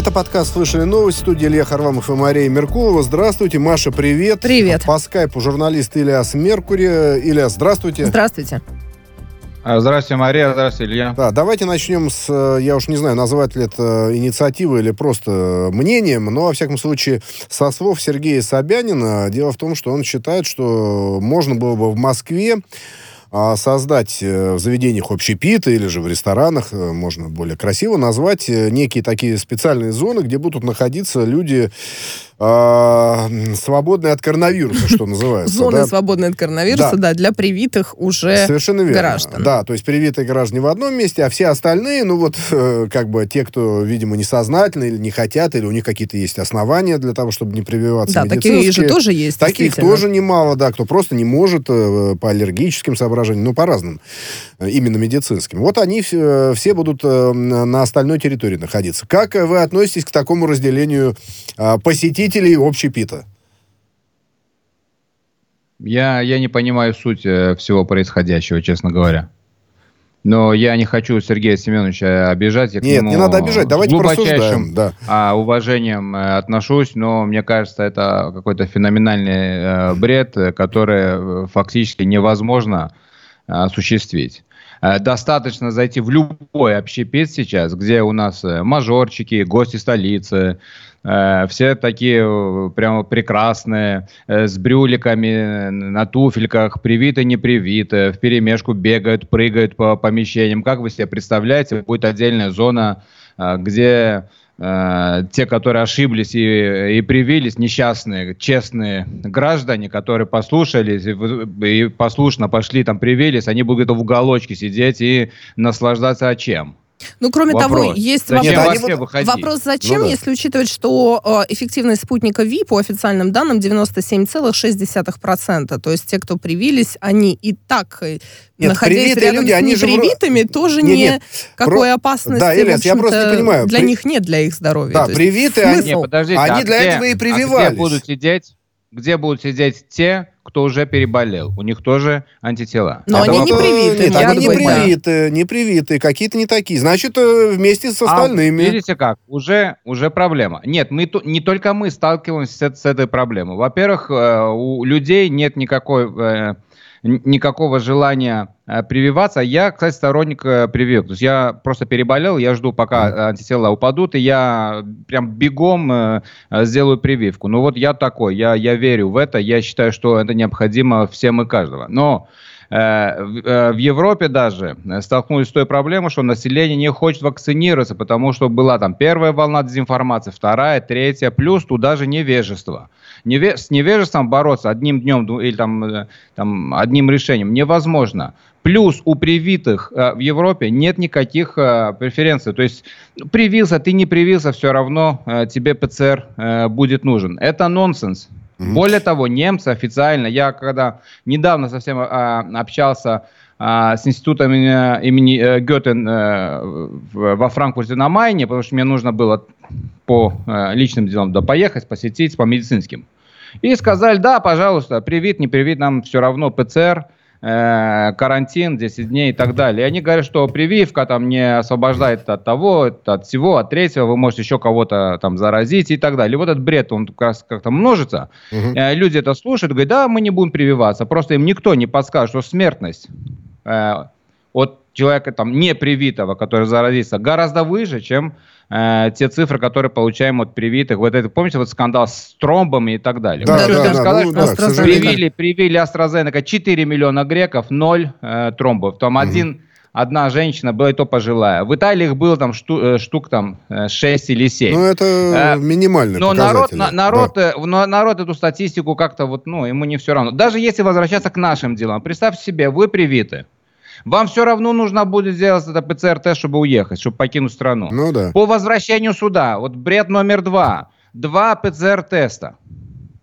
Это подкаст «Слышали новости». Студия Илья Харламов и Мария Меркулова. Здравствуйте. Маша, привет. Привет. По скайпу журналист Ильяс Меркури. Ильяс, здравствуйте. Здравствуйте. А, здравствуйте, Мария. Здравствуйте, Илья. Да, давайте начнем с, э, я уж не знаю, называть ли это инициативой или просто мнением, но, во всяком случае, со слов Сергея Собянина. Дело в том, что он считает, что можно было бы в Москве создать э, в заведениях общепита или же в ресторанах, э, можно более красиво назвать, э, некие такие специальные зоны, где будут находиться люди а, свободные от коронавируса, что называется. Зоны да? свободные от коронавируса, да. да, для привитых уже Совершенно верно. граждан. Да, то есть привитые граждане в одном месте, а все остальные, ну вот, э, как бы те, кто, видимо, несознательно или не хотят, или у них какие-то есть основания для того, чтобы не прививаться Да, такие же тоже есть. Таких тоже немало, да, кто просто не может э, по аллергическим соображениям, ну, по разным, э, именно медицинским. Вот они все, все будут э, на остальной территории находиться. Как э, вы относитесь к такому разделению э, посетителей посетителей общепита? Я, я не понимаю суть э, всего происходящего, честно говоря. Но я не хочу Сергея Семеновича обижать. Я Нет, не надо обижать, давайте порассуждаем. Да. А, уважением э, отношусь, но мне кажется, это какой-то феноменальный э, бред, который фактически невозможно осуществить. Достаточно зайти в любой общепит сейчас, где у нас мажорчики, гости столицы, Э, все такие э, прямо прекрасные, э, с брюликами, на туфельках, привиты, не привиты, в перемешку бегают, прыгают по помещениям. Как вы себе представляете, будет отдельная зона, где те, которые ошиблись и, и привились, несчастные, честные граждане, которые послушались и, и послушно пошли там привились, они будут в уголочке сидеть и наслаждаться чем? Ну, кроме вопрос. того, есть зачем вопрос, вопрос, зачем, ну, да. если учитывать, что э, эффективность спутника ВИ по официальным данным 97,6%. То есть те, кто привились, они и так, э, нет, находясь рядом люди, с они непривитыми, же... тоже нет, не какой Про... опасности, да, Ильяс, я просто не понимаю. для При... них нет, для их здоровья. Да, привиты, они, нет, подождите, они а для где, этого и прививались. А где будут сидеть? Где будут сидеть те, кто уже переболел. У них тоже антитела. Но Это они не привиты. Они не привиты, не привиты, какие-то не такие. Значит, э, вместе с а остальными. А, видите как? Уже, уже проблема. Нет, мы, не только мы сталкиваемся с, с этой проблемой. Во-первых, э, у людей нет никакой э, никакого желания э, прививаться. Я, кстати, сторонник э, прививок. То есть я просто переболел, я жду, пока антитела упадут, и я прям бегом э, сделаю прививку. Ну вот я такой, я, я верю в это, я считаю, что это необходимо всем и каждого. Но в Европе даже столкнулись с той проблемой, что население не хочет вакцинироваться, потому что была там первая волна дезинформации, вторая, третья, плюс туда же невежество неве- с невежеством бороться одним днем или там, э, там, одним решением невозможно. Плюс у привитых э, в Европе нет никаких э, преференций. То есть привился, ты не привился, все равно э, тебе ПЦР э, будет нужен. Это нонсенс. Mm-hmm. Более того, немцы официально, я когда недавно совсем э, общался э, с институтом имени, э, Гетен э, во Франкфурте на Майне, потому что мне нужно было по э, личным делам да, поехать, посетить по медицинским. И сказали, да, пожалуйста, привит, не привит, нам все равно ПЦР, э, карантин 10 дней и так далее. И они говорят, что прививка там не освобождает от того, от всего, от третьего, вы можете еще кого-то там заразить и так далее. И вот этот бред, он как раз как-то множится. Угу. Э, люди это слушают, говорят, да, мы не будем прививаться. Просто им никто не подскажет, что смертность э, от человека там не привитого, который заразится, гораздо выше, чем э, те цифры, которые получаем от привитых. Вот это, помните, вот скандал с тромбами и так далее. Да, да, да, сказать, ну, что да, привили, привили AstraZeneca 4 миллиона греков, 0 э, тромбов. Там угу. один одна женщина, была и то пожилая. В Италии их было там шту, э, штук там 6 или 7. Ну, это э, минимальный Но народ, на, народ, да. э, народ эту статистику как-то вот, ну, ему не все равно. Даже если возвращаться к нашим делам, представьте себе, вы привиты. Вам все равно нужно будет сделать это ПЦР-тест, чтобы уехать, чтобы покинуть страну. Ну да. По возвращению сюда, вот бред номер два. Два ПЦР-теста.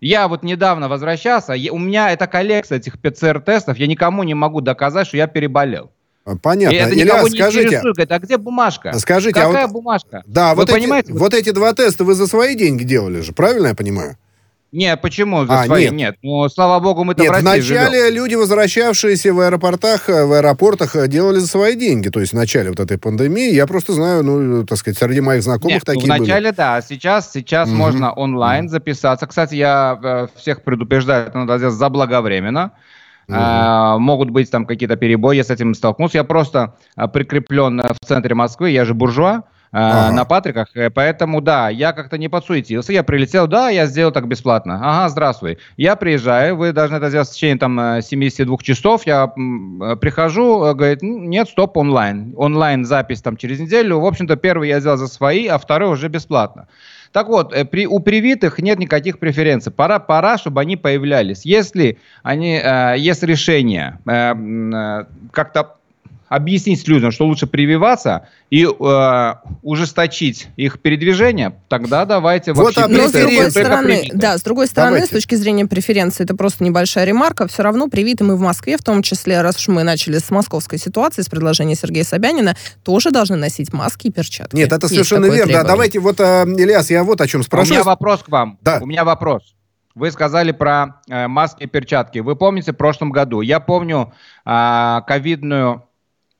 Я вот недавно возвращался, у меня это коллекция этих ПЦР-тестов, я никому не могу доказать, что я переболел. А, понятно. И это Илья, не скажите, говорит, а где бумажка? Скажите, Какая а вот, бумажка? Да, вы вот понимаете? Эти, вот эти два теста вы за свои деньги делали же, правильно я понимаю? Нет, почему за а, свои? Нет. нет. Ну, слава богу, мы-то нет, в России вначале живем. люди, возвращавшиеся в аэропортах, в аэропортах, э, делали за свои деньги. То есть в начале вот этой пандемии. Я просто знаю, ну, так сказать, среди моих знакомых нет, такие ну, в начале, были. да. Сейчас, сейчас угу. можно онлайн записаться. Кстати, я э, всех предупреждаю, это надо сделать заблаговременно. Угу. А, могут быть там какие-то перебои, я с этим столкнулся. Я просто а, прикреплен в центре Москвы, я же буржуа. Ага. на Патриках, э, поэтому да, я как-то не подсуетился, я прилетел, да, я сделал так бесплатно, ага, здравствуй, я приезжаю, вы должны это сделать в течение там 72 э, часов, я э, прихожу, говорит, нет, стоп, онлайн, онлайн запись там через неделю, в общем-то первый я сделал за свои, а второй уже бесплатно. Так вот, при, у привитых нет никаких преференций. Пора, пора, чтобы они появлялись. Если они, э, есть решение э, э, как-то объяснить людям, что лучше прививаться и э, ужесточить их передвижение, тогда давайте вот вообще... Но с другой стороны, да, с другой стороны, давайте. с точки зрения преференции, это просто небольшая ремарка. Все равно привиты мы в Москве, в том числе, раз уж мы начали с московской ситуации, с предложения Сергея Собянина, тоже должны носить маски и перчатки. Нет, это Есть совершенно верно. Да, давайте вот, э, Ильяс, я вот о чем спрошу. У меня вопрос к вам. Да. У меня вопрос. Вы сказали про э, маски и перчатки. Вы помните в прошлом году? Я помню э, ковидную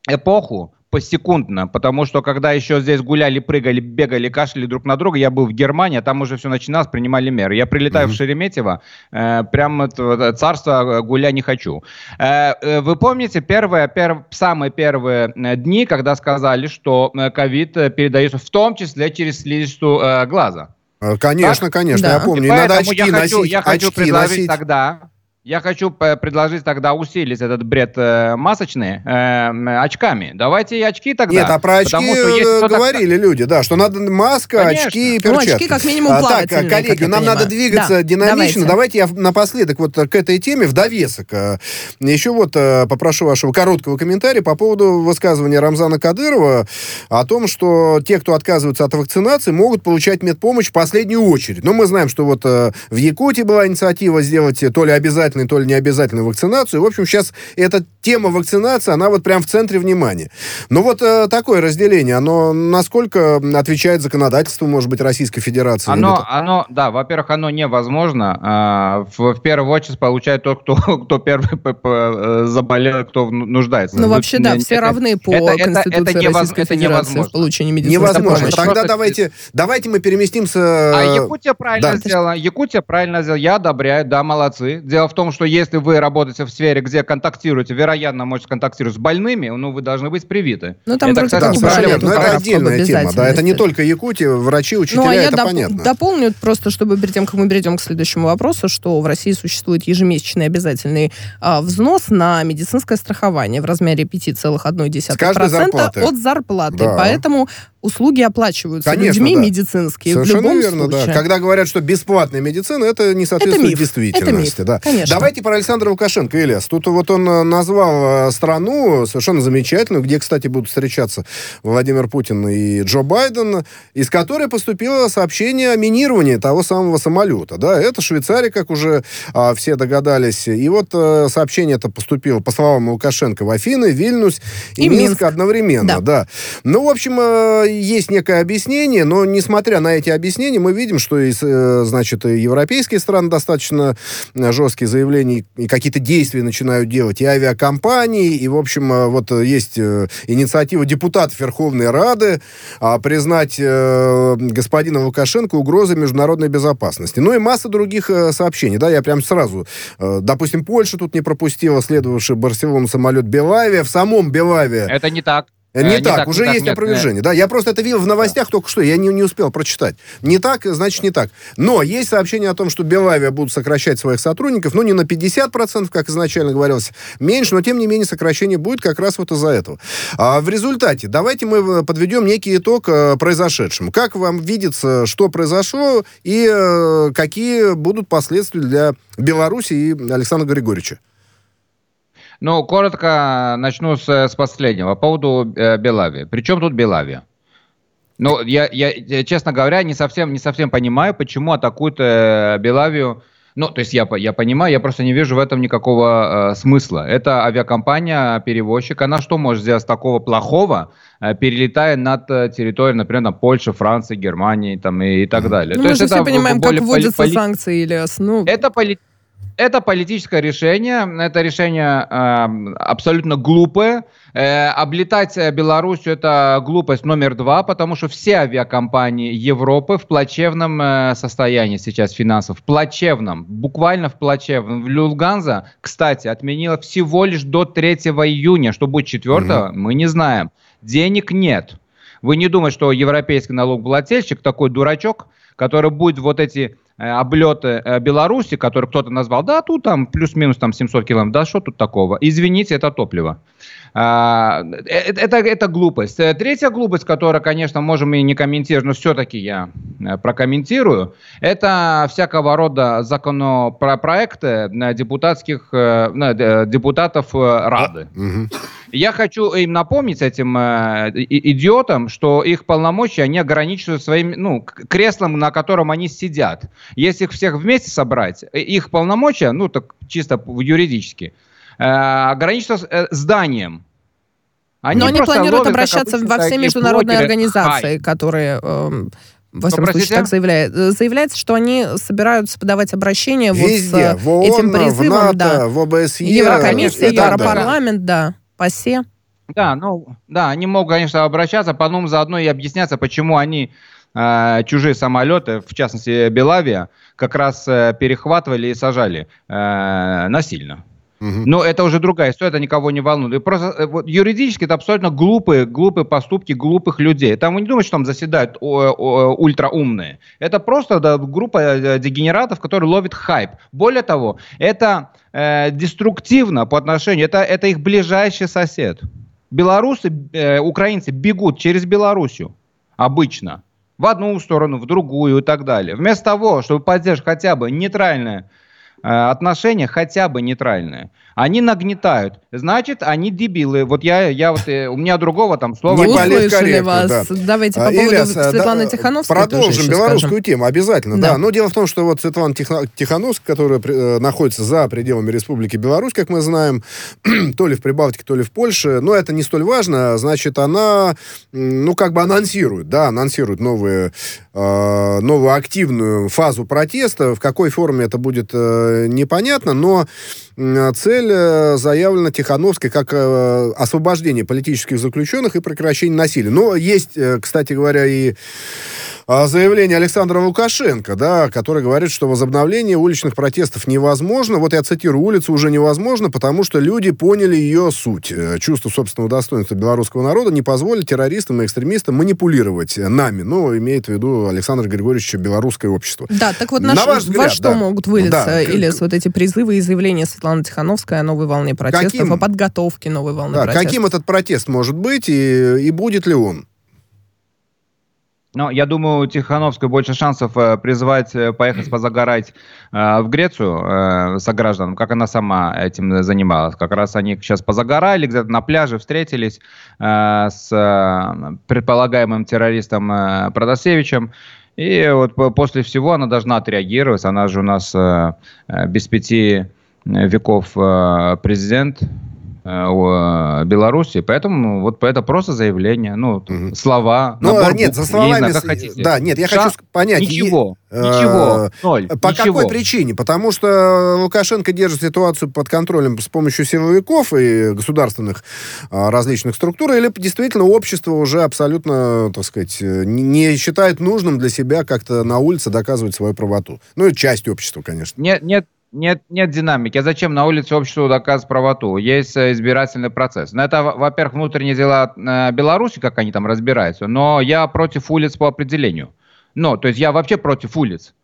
эпоху посекундно, потому что когда еще здесь гуляли, прыгали, бегали, кашляли друг на друга, я был в Германии, а там уже все начиналось, принимали меры. Я прилетаю mm-hmm. в Шереметьево, э, прям это, царство гуля не хочу. Э, э, вы помните первые, перв, самые первые э, дни, когда сказали, что э, ковид передается в том числе через слизистую э, глаза? Конечно, так? конечно, да. я помню. И надо очки я носить. Хочу, я хочу предложить носить. тогда я хочу предложить тогда усилить этот бред э, масочный э, очками. Давайте и очки тогда. Нет, а про очки что есть говорили так... люди, да, что надо маска, Конечно. очки и перчатки. Ну, очки как минимум а, Так, коллеги, нам надо двигаться да, динамично. Давайте. давайте я напоследок вот к этой теме в довесок. Э, еще вот э, попрошу вашего короткого комментария по поводу высказывания Рамзана Кадырова о том, что те, кто отказываются от вакцинации, могут получать медпомощь в последнюю очередь. Но мы знаем, что вот э, в Якутии была инициатива сделать то ли обязательно обязательную, то ли необязательную вакцинацию. В общем, сейчас эта тема вакцинации, она вот прям в центре внимания. Но вот э, такое разделение, оно насколько отвечает законодательству, может быть, Российской Федерации? Оно, оно да, во-первых, оно невозможно. А, в, в первую очередь получает тот, кто, кто первый э, заболел, кто нуждается. Ну, вообще, да, все равны по это, Конституции это, это Российской это Федерации невозможно. в получении медицинской Невозможно. Помощи. Тогда давайте, давайте мы переместимся... А Якутия правильно да. сделала. Якутия правильно сделала. Я одобряю, да, молодцы. Дело в том, что если вы работаете в сфере, где контактируете, вероятно, можете контактировать с больными, ну, вы должны быть привиты. Ну, там это, кстати, да, не проблема. Но это отдельная тема, да, это не только Якутия, врачи, учителя, ну, а это я понятно. дополню просто, чтобы перед тем, как мы перейдем к следующему вопросу, что в России существует ежемесячный обязательный а, взнос на медицинское страхование в размере 5,1% от зарплаты. Да. Поэтому услуги оплачиваются Конечно, людьми да. медицинские. Совершенно в любом верно, случае. да. Когда говорят, что бесплатная медицина, это не соответствует это миф. действительности. Это миф. Да. Конечно. Давайте про Александра Лукашенко, Ильяс. Тут вот он э, назвал э, страну совершенно замечательную, где, кстати, будут встречаться Владимир Путин и Джо Байден, из которой поступило сообщение о минировании того самого самолета. Да, это Швейцария, как уже а, все догадались. И вот а, сообщение это поступило, по словам Лукашенко, в Афины, Вильнюс и, и Минск, Минск одновременно. Да. да. Ну, в общем, есть некое объяснение, но несмотря на эти объяснения, мы видим, что, и, значит, европейские страны достаточно жесткие заявления и какие-то действия начинают делать, и авиакомпании, и, в общем, э, вот есть э, инициатива депутатов Верховной Рады а, признать э, господина Лукашенко угрозой международной безопасности. Ну и масса других сообщений, да, я прям сразу, допустим, Польша тут не пропустила следовавший Барселону самолет Белавия, в самом Белаве... Это не так. Э, не, не так, так, уже не есть так, опровержение. Нет. Да, я просто это видел в новостях да. только что, я не, не успел прочитать. Не так, значит не так. Но есть сообщение о том, что Белавия будут сокращать своих сотрудников, ну не на 50%, как изначально говорилось, меньше, но тем не менее сокращение будет как раз вот из-за этого. А в результате давайте мы э, подведем некий итог э, произошедшему. Как вам видится, что произошло и э, какие будут последствия для Беларуси и Александра Григорьевича? Ну, коротко начну с, с последнего, по поводу э, Белави. Причем тут Белави? Ну, я, я, честно говоря, не совсем, не совсем понимаю, почему атакуют э, Белавию Ну, то есть я, я понимаю, я просто не вижу в этом никакого э, смысла. Это авиакомпания, перевозчик, она что может сделать такого плохого, э, перелетая над э, территорией, например, на Польши, Франции, Германии там, и, и так далее. Ну, то мы же все понимаем, как вводятся поли... санкции, Ильяс. Ну... Это поли это политическое решение, это решение э, абсолютно глупое. Э, облетать Беларусь это глупость номер два, потому что все авиакомпании Европы в плачевном э, состоянии сейчас финансов, в плачевном, буквально в плачевном. Люфтганза, кстати, отменила всего лишь до 3 июня, что будет 4 угу. мы не знаем. Денег нет. Вы не думаете, что европейский налогоплательщик такой дурачок, который будет вот эти Э, облеты э, Беларуси, который кто-то назвал, да, тут там плюс-минус там 700 километров, да, что тут такого? Извините, это топливо. А, э, это, это глупость. Третья глупость, которую, конечно, можем и не комментировать, но все-таки я прокомментирую, это всякого рода законопроекты депутатских, депутатов Рады. Угу. Я хочу им напомнить этим э, идиотам, что их полномочия, они ограничивают своим, ну, креслом, на котором они сидят. Если их всех вместе собрать, э, их полномочия, ну, так чисто юридически, э, ограничиваются э, зданием. Они Но они планируют обращаться обычно, во все международные блогеры. организации, Хай. которые... Э, во всяком случае, так заявляет. Э, заявляется, что они собираются подавать обращение Везде, вот с в ООН, этим призывом, в НАТО, да. в ОБСЕ. Еврокомиссия, Европарламент, да. да ПАСЕ. Да, ну, да, они могут, конечно, обращаться, потом заодно и объясняться, почему они э, чужие самолеты, в частности, Белавия, как раз э, перехватывали и сажали э, насильно. Но это уже другая история, это никого не волнует. И просто э, вот, юридически это абсолютно глупые, глупые поступки глупых людей. Там вы не думаете, что там заседают о, о, ультраумные. Это просто да, группа дегенератов, которые ловят хайп. Более того, это э, деструктивно по отношению, это, это их ближайший сосед. Белорусы, э, украинцы бегут через Белоруссию обычно в одну сторону, в другую и так далее. Вместо того, чтобы поддержать хотя бы нейтральное Э, отношения хотя бы нейтральные. Они нагнетают. Значит, они дебилы. Вот я, я вот, э, у меня другого там слова... Не услышали вас. Да. Давайте по а, поводу Ильяс, э, Светланы да, Тихановской Продолжим белорусскую скажем. тему, обязательно. Да. да. Но дело в том, что вот Светлана Тихановская, которая э, находится за пределами Республики Беларусь, как мы знаем, то ли в Прибалтике, то ли в Польше, но это не столь важно. Значит, она, ну, как бы анонсирует, да, анонсирует новые, э, новую активную фазу протеста. В какой форме это будет э, непонятно, но цель э, заявлена Тихановской как э, освобождение политических заключенных и прекращение насилия. Но есть, э, кстати говоря, и а, заявление Александра Лукашенко, да, который говорит, что возобновление уличных протестов невозможно. Вот я цитирую, улица уже невозможно, потому что люди поняли ее суть. Чувство собственного достоинства белорусского народа не позволит террористам и экстремистам манипулировать нами. Ну, имеет в виду Александр Григорьевич белорусское общество. Да, так вот, наш, На ваш взгляд, во что да. могут вылиться да. или вот эти призывы и заявления Светланы Тихановской о новой волне протестов, каким, о подготовке новой волны да, протестов? Каким этот протест может быть и, и будет ли он? Ну, я думаю, у Тихановской больше шансов э, призывать э, поехать позагорать э, в Грецию согражданам, как она сама этим занималась. Как раз они сейчас позагорали, где-то на пляже встретились с предполагаемым террористом Протасевичем. И вот после всего она должна отреагировать. Она же у нас без пяти веков президент Беларуси, поэтому вот это просто заявление, ну, угу. слова, ну, набор нет, букв, за словами, как хотите. Да, нет, я Ша... хочу понять. Ничего, и, ничего, ноль, По ничего. какой причине? Потому что Лукашенко держит ситуацию под контролем с помощью силовиков и государственных а, различных структур, или действительно общество уже абсолютно, так сказать, не считает нужным для себя как-то на улице доказывать свою правоту? Ну, и часть общества, конечно. Нет, нет, нет, нет динамики. А зачем на улице обществу доказывать правоту? Есть э, избирательный процесс. Но ну, это, во-первых, внутренние дела э, Беларуси, как они там разбираются. Но я против улиц по определению. Ну, то есть я вообще против улиц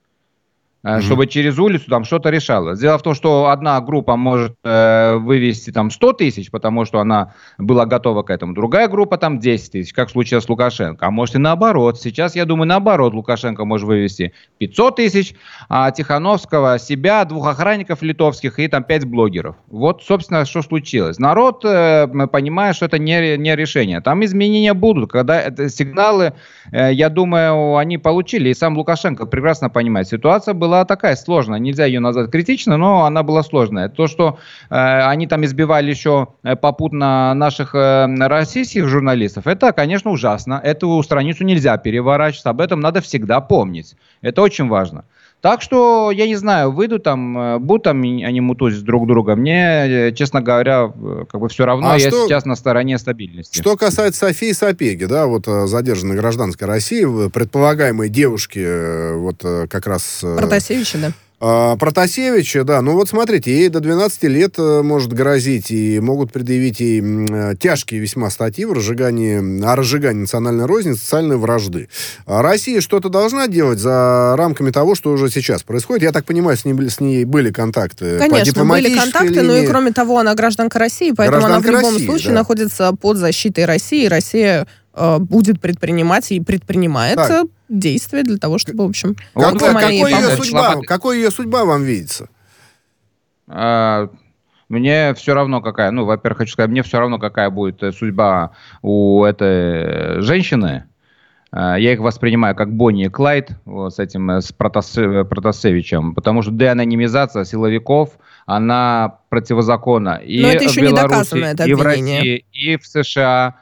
mm-hmm. чтобы через улицу там что-то решалось. Дело в том, что одна группа может э, вывести там 100 тысяч, потому что она была готова к этому. Другая группа там 10 тысяч, как в случае с Лукашенко. А может и наоборот. Сейчас, я думаю, наоборот, Лукашенко может вывести 500 тысяч, а Тихановского, себя, двух охранников литовских и там 5 блогеров. Вот, собственно, что случилось. Народ э, понимает, что это не, не решение. Там изменения будут, когда это сигналы, э, я думаю, они получили. И сам Лукашенко прекрасно понимает. Ситуация была была такая сложная. Нельзя ее назвать критичной, но она была сложная. То, что э, они там избивали еще э, попутно наших э, российских журналистов, это, конечно, ужасно. Эту страницу нельзя переворачивать. Об этом надо всегда помнить. Это очень важно. Так что, я не знаю, выйдут там, э, будут там они мутузить друг друга. Мне, э, честно говоря, э, как бы все равно. А я что, сейчас на стороне стабильности. Что касается Софии Сапеги, да, вот задержанной гражданской России, предполагаемой девушки, вот как раз... Протасевича, да? А, Протасевича, да, ну вот смотрите, ей до 12 лет э, может грозить, и могут предъявить ей э, тяжкие весьма статьи в разжигании, о разжигании национальной розни, социальной вражды. А Россия что-то должна делать за рамками того, что уже сейчас происходит? Я так понимаю, с ней, с ней были контакты Конечно, были контакты, линии. но и кроме того, она гражданка России, поэтому гражданка она в любом России, случае да. находится под защитой России, Россия э, будет предпринимать и предпринимает так действия для того, чтобы, в общем... Как, какой, ее судьба, какой ее судьба вам видится? А, мне все равно какая, ну, во-первых, хочу сказать, мне все равно какая будет э, судьба у этой женщины. А, я их воспринимаю как Бонни и Клайд вот, с этим, э, с Протасе, Протасевичем, потому что деанонимизация силовиков, она противозаконна. И Но это еще в Беларуси, не доказано, это и в России, и в США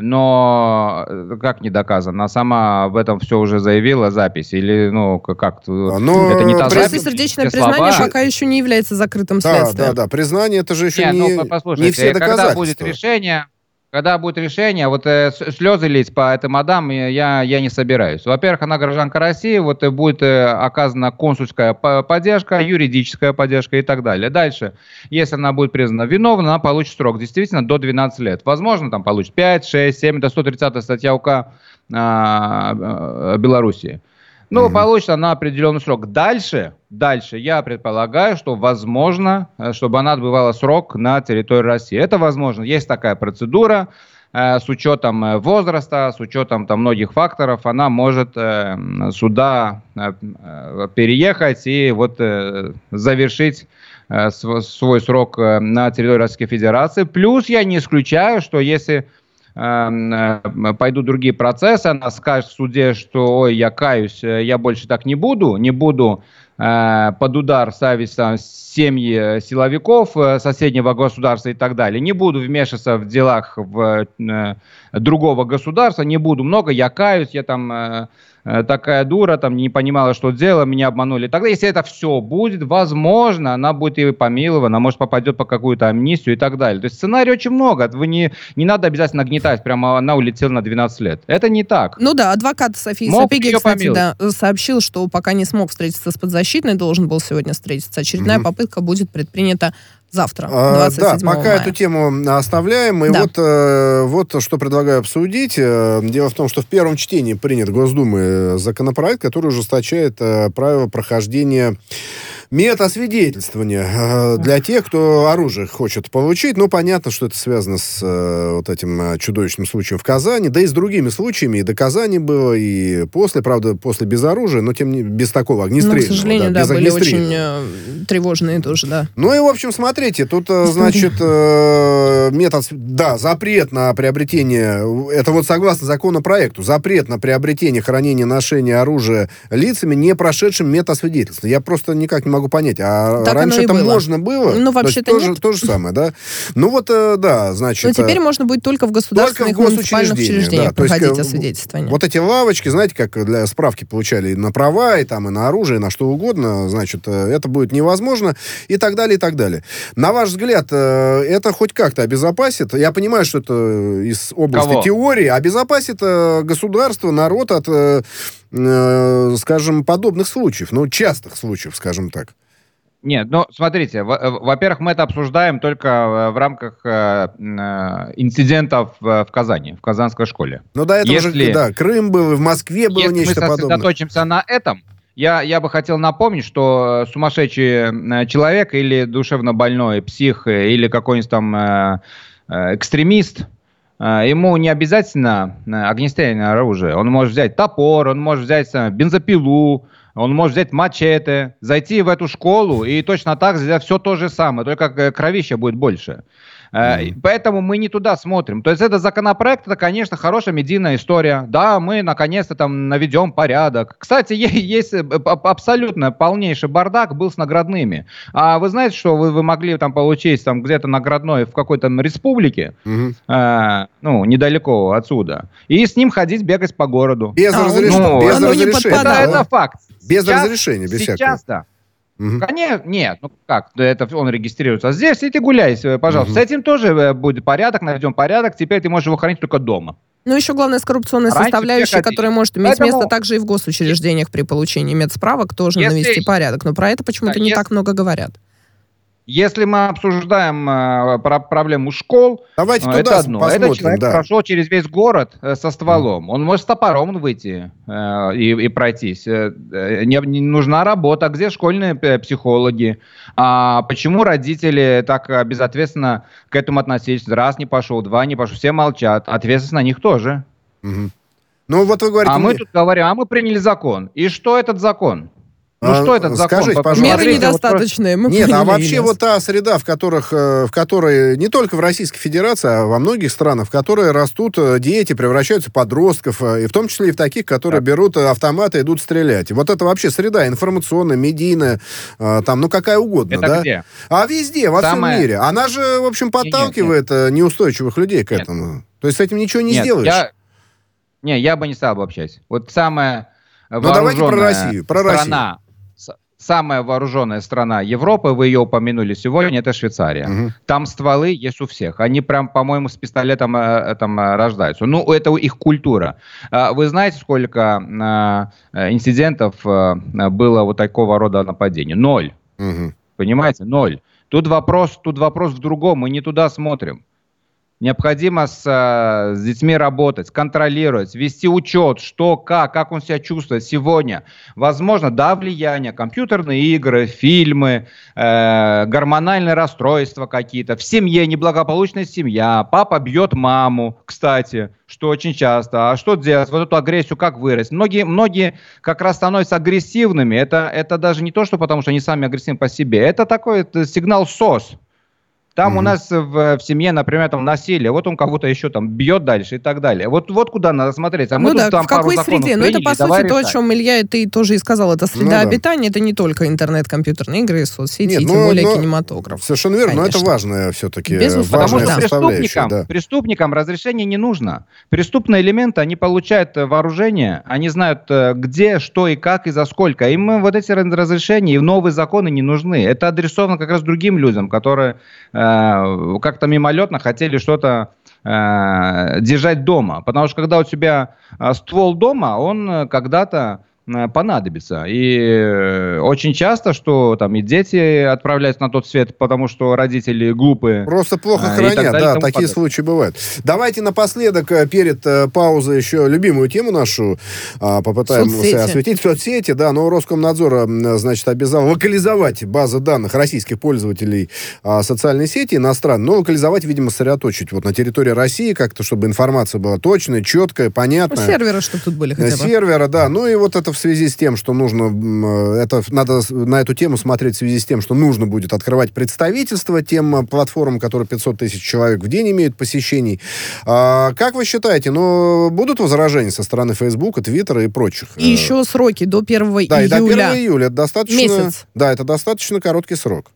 но э, как не доказано? Она сама об этом все уже заявила, запись, или, ну, как, но ну, это не та запись? сердечное признание слова... пока еще не является закрытым да, следствием. Да, да, признание это же еще Нет, не, ну, не все доказательства. Когда будет решение, когда будет решение, вот э, слезы лить по этой мадам я, я не собираюсь. Во-первых, она гражданка России, вот э, будет э, оказана консульская поддержка, юридическая поддержка и так далее. Дальше, если она будет признана виновна, она получит срок действительно до 12 лет. Возможно, там получит 5, 6, 7, это 130 статья УК а, а, Белоруссии. Ну, mm-hmm. получится на определенный срок. Дальше, дальше я предполагаю, что возможно, э, чтобы она отбывала срок на территории России. Это возможно. Есть такая процедура э, с учетом э, возраста, с учетом там многих факторов, она может э, сюда э, переехать и вот э, завершить свой срок на территории Российской Федерации. Плюс я не исключаю, что если пойдут другие процессы, она скажет в суде, что ой, я каюсь, э, я больше так не буду, не буду э, под удар ставить там, семьи силовиков соседнего государства и так далее. Не буду вмешиваться в делах в, другого государства, не буду много, я каюсь, я там Э, такая дура, там не понимала, что делала, меня обманули. Тогда, если это все будет, возможно, она будет и помилована, может попадет по какую-то амнистию и так далее. То есть сценарий очень много. Вы не, не надо обязательно нагнетать, прямо она улетела на 12 лет. Это не так. Ну да, адвокат Софии Мог Сапеги, кстати, да, сообщил, что пока не смог встретиться с подзащитной, должен был сегодня встретиться. Очередная mm-hmm. попытка будет предпринята завтра, 27 а, Да, пока мая. эту тему оставляем. И да. вот, э, вот что предлагаю обсудить. Э, дело в том, что в первом чтении принят Госдумы законопроект, который ужесточает э, правила прохождения Метасвидетельствование э, для тех, кто оружие хочет получить. Ну, понятно, что это связано с э, вот этим э, чудовищным случаем в Казани, да и с другими случаями. И до Казани было, и после, правда, после без оружия, но тем не без такого огнестрельного. Ну, к сожалению, да, да были очень э, тревожные тоже, да. Ну и, в общем, смотрите, тут, значит, э, метод, да, запрет на приобретение, это вот согласно законопроекту, запрет на приобретение, хранение, ношение оружия лицами, не прошедшим метасвидетельство. Я просто никак не могу могу понять. А так раньше это было. можно было? Ну, вообще-то то, то же самое, да? Ну, вот, э, да, значит... Но теперь э, можно будет только в государственных только в муниципальных учреждениях да, проходить есть, освидетельствование. Вот эти лавочки, знаете, как для справки получали на права, и там, и на оружие, и на что угодно, значит, э, это будет невозможно, и так далее, и так далее. На ваш взгляд, это хоть как-то обезопасит? Я понимаю, что это из области Кого? теории. Обезопасит государство, народ от скажем, подобных случаев, ну, частых случаев, скажем так. Нет, ну, смотрите, во-первых, мы это обсуждаем только э, в рамках э, э, инцидентов в Казани, в Казанской школе. Ну, до этого Если... же, да, Крым был, в Москве было Если нечто мы подобное. сосредоточимся на этом, я, я бы хотел напомнить, что сумасшедший человек или душевно больной псих или какой-нибудь там экстремист, ему не обязательно огнестрельное оружие. Он может взять топор, он может взять бензопилу, он может взять мачете, зайти в эту школу и точно так сделать все то же самое, только кровища будет больше. Mm-hmm. Поэтому мы не туда смотрим. То есть это законопроект, это, конечно, хорошая медийная история. Да, мы наконец-то там наведем порядок. Кстати, есть э, абсолютно полнейший бардак был с наградными. А вы знаете, что вы, вы могли там получить там где-то наградной в какой-то республике, mm-hmm. э, ну, недалеко отсюда, и с ним ходить, бегать по городу. Без а, разрешения. Ну, без разрешения. Это, это факт. Без сейчас, разрешения, без сейчас, всякого. да. Угу. Конечно, нет, ну как, это он регистрируется. А здесь иди гуляй, пожалуйста. Угу. С этим тоже э, будет порядок, наведем порядок. Теперь ты можешь его хранить только дома. Ну, еще главное, с коррупционной Раньше составляющей, которая может иметь Поэтому... место также и в госучреждениях при получении медсправок, тоже если... навести порядок. Но про это почему-то да, не если... так много говорят. Если мы обсуждаем э, про проблему школ, Давайте э, это туда одно. Посмотрим, Этот человек да. прошел через весь город э, со стволом. Он может с топором выйти э, и, и пройтись. Э, не, не нужна работа. А где школьные психологи? А почему родители так безответственно к этому относились? Раз не пошел, два не пошел. Все молчат. Ответственность на них тоже. Mm-hmm. Ну вот вы говорите... А мы тут говорим, а мы приняли закон. И что этот закон? Ну а, что этот закон? Скажите, пожалуйста. Меры недостаточные. Мы Нет, а вообще вот та среда, в, которых, э, в которой не только в Российской Федерации, а во многих странах, в которой растут э, дети, превращаются в подростков, э, и в том числе и в таких, которые да. берут автоматы и идут стрелять. И вот это вообще среда информационная, медийная, там, ну какая угодно, это да? Где? А везде, во Самое... всем мире. Она же, в общем, подталкивает нет, нет. неустойчивых людей к нет. этому. То есть с этим ничего не нет, сделаешь. Я... Не, я бы не стал обобщать. Вот самая ну, давайте про Россию. Про страна, Россию самая вооруженная страна Европы, вы ее упомянули сегодня, это Швейцария. Угу. Там стволы есть у всех. Они прям, по-моему, с пистолетом э, там э, рождаются. Ну, это их культура. А вы знаете, сколько э, инцидентов было вот такого рода нападений? Ноль. Угу. Понимаете? Ноль. Тут вопрос, тут вопрос в другом. Мы не туда смотрим. Необходимо с, э, с детьми работать, контролировать, вести учет, что, как, как он себя чувствует сегодня. Возможно, да, влияние, компьютерные игры, фильмы, э, гормональные расстройства какие-то. В семье неблагополучная семья, папа бьет маму, кстати, что очень часто. А что делать? Вот эту агрессию как вырасти? Многие, многие как раз становятся агрессивными. Это, это даже не то, что потому что они сами агрессивны по себе. Это такой это сигнал СОС. Там mm-hmm. у нас в, в семье, например, там насилие, вот он кого-то еще там бьет дальше и так далее. Вот, вот куда надо смотреть. А мы ну тут да, там в какой среде? Ну это, по сути, то, о чем Илья, ты тоже и сказал. Это среда ну, да. обитания, это не только интернет, компьютерные игры, соцсети, Нет, и тем ну, более но, кинематограф. Совершенно верно, Конечно. но это важное все-таки, Безусловно. Потому что преступникам, да. преступникам разрешение не нужно. Преступные элементы, они получают э, вооружение, они знают, э, где, что и как, и за сколько. Им вот эти разрешения и новые законы не нужны. Это адресовано как раз другим людям, которые э, Э, как-то мимолетно хотели что-то э, держать дома. Потому что когда у тебя э, ствол дома, он когда-то Э, понадобится. И э, очень часто, что там и дети отправляются на тот свет, потому что родители глупые. Просто плохо а, хранят, далее, да, такие подобное. случаи бывают. Давайте напоследок, э, перед паузой, еще любимую тему нашу а, попытаемся соцсети. осветить. Соцсети, да, но Роскомнадзор, значит, обязал локализовать базы данных российских пользователей а, социальной сети иностранной, но локализовать, видимо, сосредоточить вот на территории России как-то, чтобы информация была точная, четкая, понятная. Ну, серверы, чтобы тут были хотя бы. Серверы, да. Ну и вот это в связи с тем, что нужно, э, это надо на эту тему смотреть в связи с тем, что нужно будет открывать представительство тем э, платформам, которые 500 тысяч человек в день имеют посещений. А, как вы считаете, ну, будут возражения со стороны Фейсбука, Твиттера и прочих? И еще сроки до 1 июля. Да, и до 1 июля. Это достаточно... Месяц. Да, это достаточно короткий срок.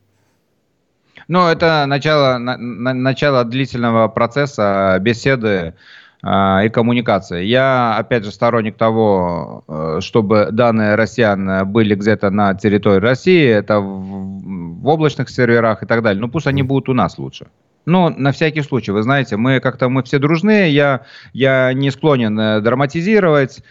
Ну, это начало, на, начало длительного процесса беседы и коммуникации. Я, опять же, сторонник того, э, чтобы данные россиян были где-то на территории России, это в, в облачных серверах и так далее. Ну, пусть они будут у нас лучше. Ну, на всякий случай, вы знаете, мы как-то мы все дружные, я, я не склонен э, драматизировать,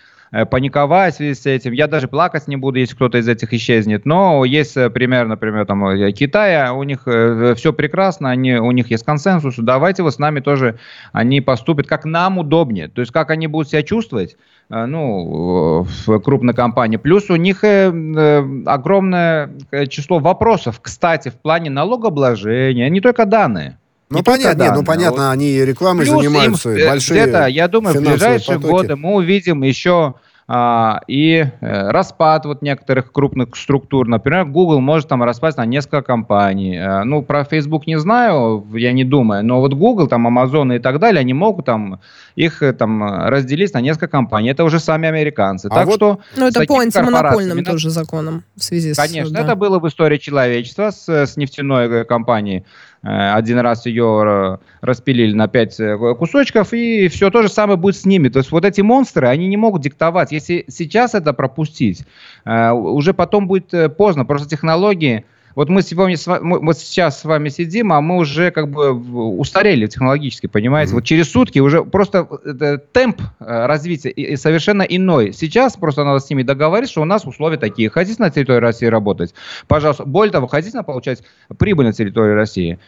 паниковать в связи с этим. Я даже плакать не буду, если кто-то из этих исчезнет. Но есть э, пример, например, там, э, Китая, у них все прекрасно, они, у них есть консенсус. Давайте вот с нами тоже они поступят, как нам удобнее. То есть, как они будут себя чувствовать, ну, в крупной компании. Плюс у них огромное число вопросов, кстати, в плане налогообложения, не только данные. Ну, не понятно, не, ну, понятно, вот. они рекламой Плюс занимаются, им, большие где-то, я думаю, в ближайшие потоки. годы мы увидим еще а, и э, распад вот некоторых крупных структур. Например, Google может там распасть на несколько компаний. Э, ну, про Facebook не знаю, я не думаю, но вот Google, там, Amazon и так далее, они могут там их э, там разделить на несколько компаний. Это уже сами американцы. А так вот, что... Ну, это по антимонопольным тоже законам в связи Конечно, с... Конечно, да. это было в истории человечества с, с нефтяной компанией. Э, один раз ее э, распилили на пять э, кусочков, и все то же самое будет с ними. То есть вот эти монстры, они не могут диктовать. Если сейчас это пропустить, уже потом будет поздно. Просто технологии вот мы сегодня, мы сейчас с вами сидим, а мы уже как бы устарели технологически, понимаете? Mm-hmm. Вот через сутки уже просто э, темп э, развития совершенно иной. Сейчас просто надо с ними договориться, что у нас условия такие. Хотите на территории России работать? Пожалуйста. Более того, хотите получать прибыль на территории России?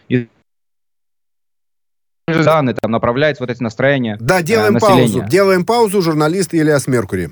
Данные там направлять вот эти настроения Да, делаем э, паузу. Делаем паузу. Журналист Ильяс Меркури.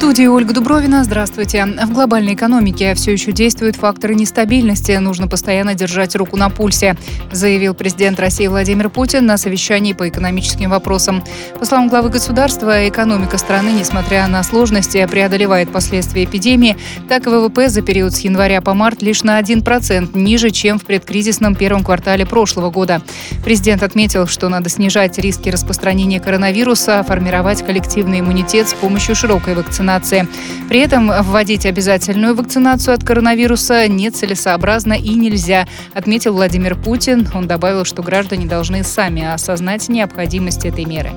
студии Ольга Дубровина. Здравствуйте. В глобальной экономике все еще действуют факторы нестабильности. Нужно постоянно держать руку на пульсе, заявил президент России Владимир Путин на совещании по экономическим вопросам. По словам главы государства, экономика страны, несмотря на сложности, преодолевает последствия эпидемии. Так, ВВП за период с января по март лишь на 1% ниже, чем в предкризисном первом квартале прошлого года. Президент отметил, что надо снижать риски распространения коронавируса, формировать коллективный иммунитет с помощью широкой вакцинации вакцинации. При этом вводить обязательную вакцинацию от коронавируса нецелесообразно и нельзя, отметил Владимир Путин. Он добавил, что граждане должны сами осознать необходимость этой меры.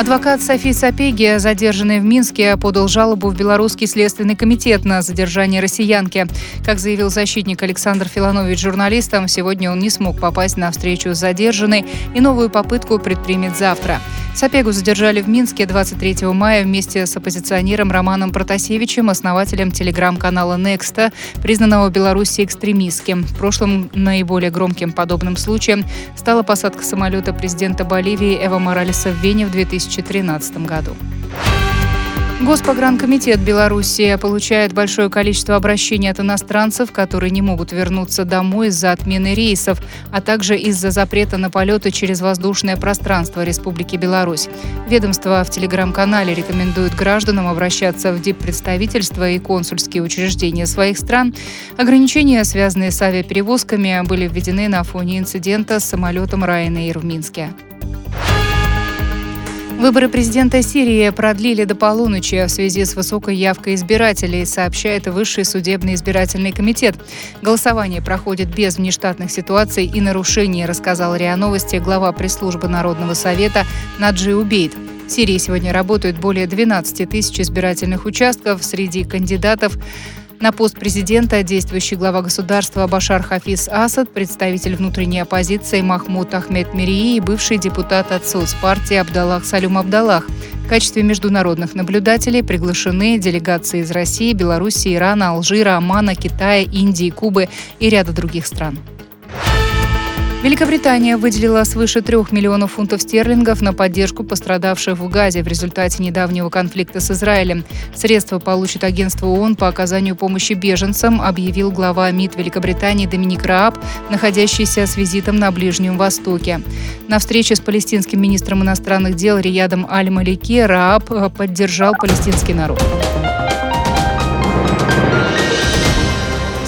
Адвокат Софии Сапеги, задержанный в Минске, подал жалобу в Белорусский следственный комитет на задержание россиянки. Как заявил защитник Александр Филанович журналистам, сегодня он не смог попасть на встречу с задержанной и новую попытку предпримет завтра. Сапегу задержали в Минске 23 мая вместе с оппозиционером Романом Протасевичем, основателем телеграм-канала Некста, признанного в Беларуси экстремистским. В прошлом наиболее громким подобным случаем стала посадка самолета президента Боливии Эва Моралеса в Вене в 2013 году. Госпогранкомитет Беларуси получает большое количество обращений от иностранцев, которые не могут вернуться домой из-за отмены рейсов, а также из-за запрета на полеты через воздушное пространство Республики Беларусь. Ведомство в телеграм-канале рекомендует гражданам обращаться в диппредставительства и консульские учреждения своих стран. Ограничения, связанные с авиаперевозками, были введены на фоне инцидента с самолетом Ryanair в Минске. Выборы президента Сирии продлили до полуночи в связи с высокой явкой избирателей, сообщает Высший судебный избирательный комитет. Голосование проходит без внештатных ситуаций и нарушений, рассказал РИА Новости глава пресс-службы Народного совета Наджи Убейт. В Сирии сегодня работают более 12 тысяч избирательных участков. Среди кандидатов на пост президента действующий глава государства Башар Хафиз Асад, представитель внутренней оппозиции Махмуд Ахмед Мирии и бывший депутат от соцпартии Абдаллах Салюм Абдаллах. В качестве международных наблюдателей приглашены делегации из России, Беларуси, Ирана, Алжира, Омана, Китая, Индии, Кубы и ряда других стран. Великобритания выделила свыше трех миллионов фунтов стерлингов на поддержку пострадавших в Газе в результате недавнего конфликта с Израилем. Средства получит агентство ООН по оказанию помощи беженцам, объявил глава МИД Великобритании Доминик Рааб, находящийся с визитом на Ближнем Востоке. На встрече с палестинским министром иностранных дел Риядом Аль-Малики Рааб э, поддержал палестинский народ.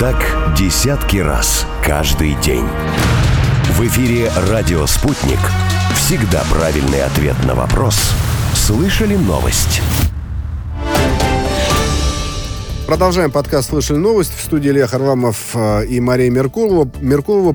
Так десятки раз каждый день. В эфире «Радио Спутник». Всегда правильный ответ на вопрос. Слышали новость? Продолжаем подкаст «Слышали новость». В студии Илья Харламов э, и Мария Меркулова. Меркулова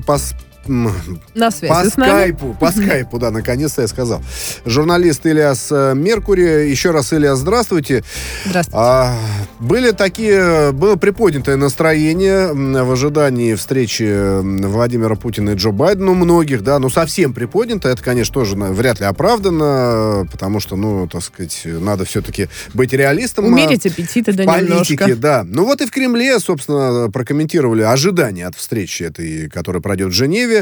На связи по скайпу, по скайпу, да, наконец-то я сказал. Журналист Ильяс э, Меркури. Еще раз, Ильяс, здравствуйте. Здравствуйте. А, были такие, было приподнятое настроение в ожидании встречи Владимира Путина и Джо Байдена у многих, да, ну совсем приподнято, это, конечно, тоже вряд ли оправдано, потому что, ну, так сказать, надо все-таки быть реалистом. Умерить аппетиты, да, политике, немножко. да. Ну вот и в Кремле, собственно, прокомментировали ожидания от встречи этой, которая пройдет в Женеве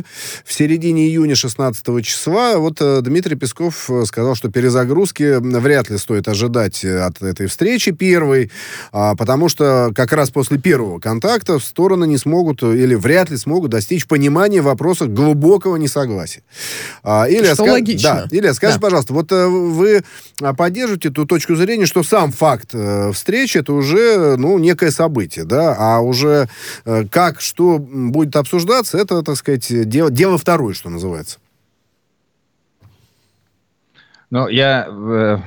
в середине июня 16 числа. Вот э, Дмитрий Песков э, сказал, что перезагрузки вряд ли стоит ожидать э, от этой встречи первой, а, потому что как раз после первого контакта стороны не смогут или вряд ли смогут достичь понимания в вопросах глубокого несогласия. А, Илья, что ска... логично. Да. Илья, скажите, да. пожалуйста, вот вы поддерживаете ту точку зрения, что сам факт встречи это уже ну, некое событие, да, а уже как, что будет обсуждаться, это, так сказать, дело, дело второе, что называется. Ну, я э,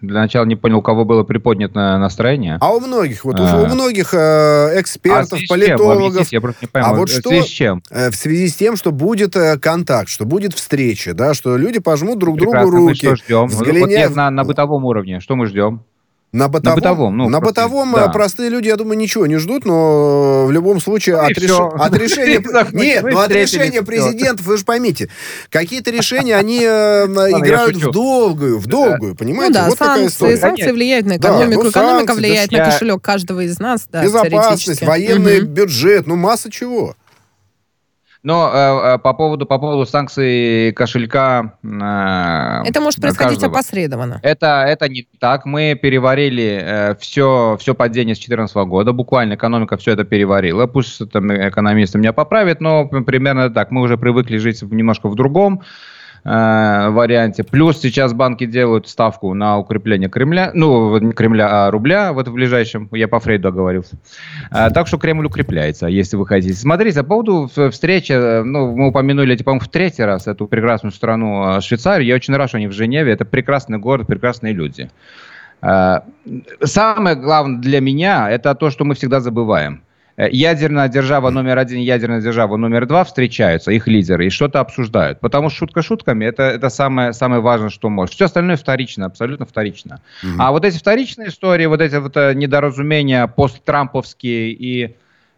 для начала не понял, у кого было приподнято настроение. А у многих, вот а, у многих э, экспертов, а политологов. Я просто не пойму. А вот что? В связи с чем? Э, в связи с тем, что будет э, контакт, что будет встреча, да, что люди пожмут друг Прекрасно, другу руки. Мы что ждем? Взгляня... Вот нет, на, на бытовом уровне, что мы ждем? На бытовом, на бытовом, ну, на простые, бытовом да. простые люди, я думаю, ничего не ждут, но в любом случае от, реш... от решения... Нет, ну от решения президентов, вы же поймите, какие-то решения, они э, играют в долгую, в долгую, понимаете? Ну да, санкции, санкции влияют на экономику, ну, экономика влияет на кошелек каждого из нас, да, Безопасность, военный бюджет, ну масса чего. Но э, э, по поводу по поводу санкций кошелька. Э, это может происходить каждого. опосредованно. Это это не так. Мы переварили э, все все падение с 2014 года. Буквально экономика все это переварила. Пусть там экономисты меня поправят, но примерно так. Мы уже привыкли жить немножко в другом э, варианте. Плюс сейчас банки делают ставку на укрепление Кремля, ну, не Кремля, а рубля вот в ближайшем. Я по Фрейду оговорился. Э, так что Кремль укрепляется, если вы хотите. Смотрите, по поводу встречи, э, ну, мы упомянули, по-моему, в третий раз эту прекрасную страну э, Швейцарию. Я очень рад, что они в Женеве. Это прекрасный город, прекрасные люди. Э, самое главное для меня, это то, что мы всегда забываем – ядерная держава номер один, ядерная держава номер два встречаются, их лидеры, и что-то обсуждают. Потому что шутка шутками, это, это самое, самое важное, что может. Все остальное вторично, абсолютно вторично. Угу. А вот эти вторичные истории, вот эти вот э, недоразумения посттрамповские и э,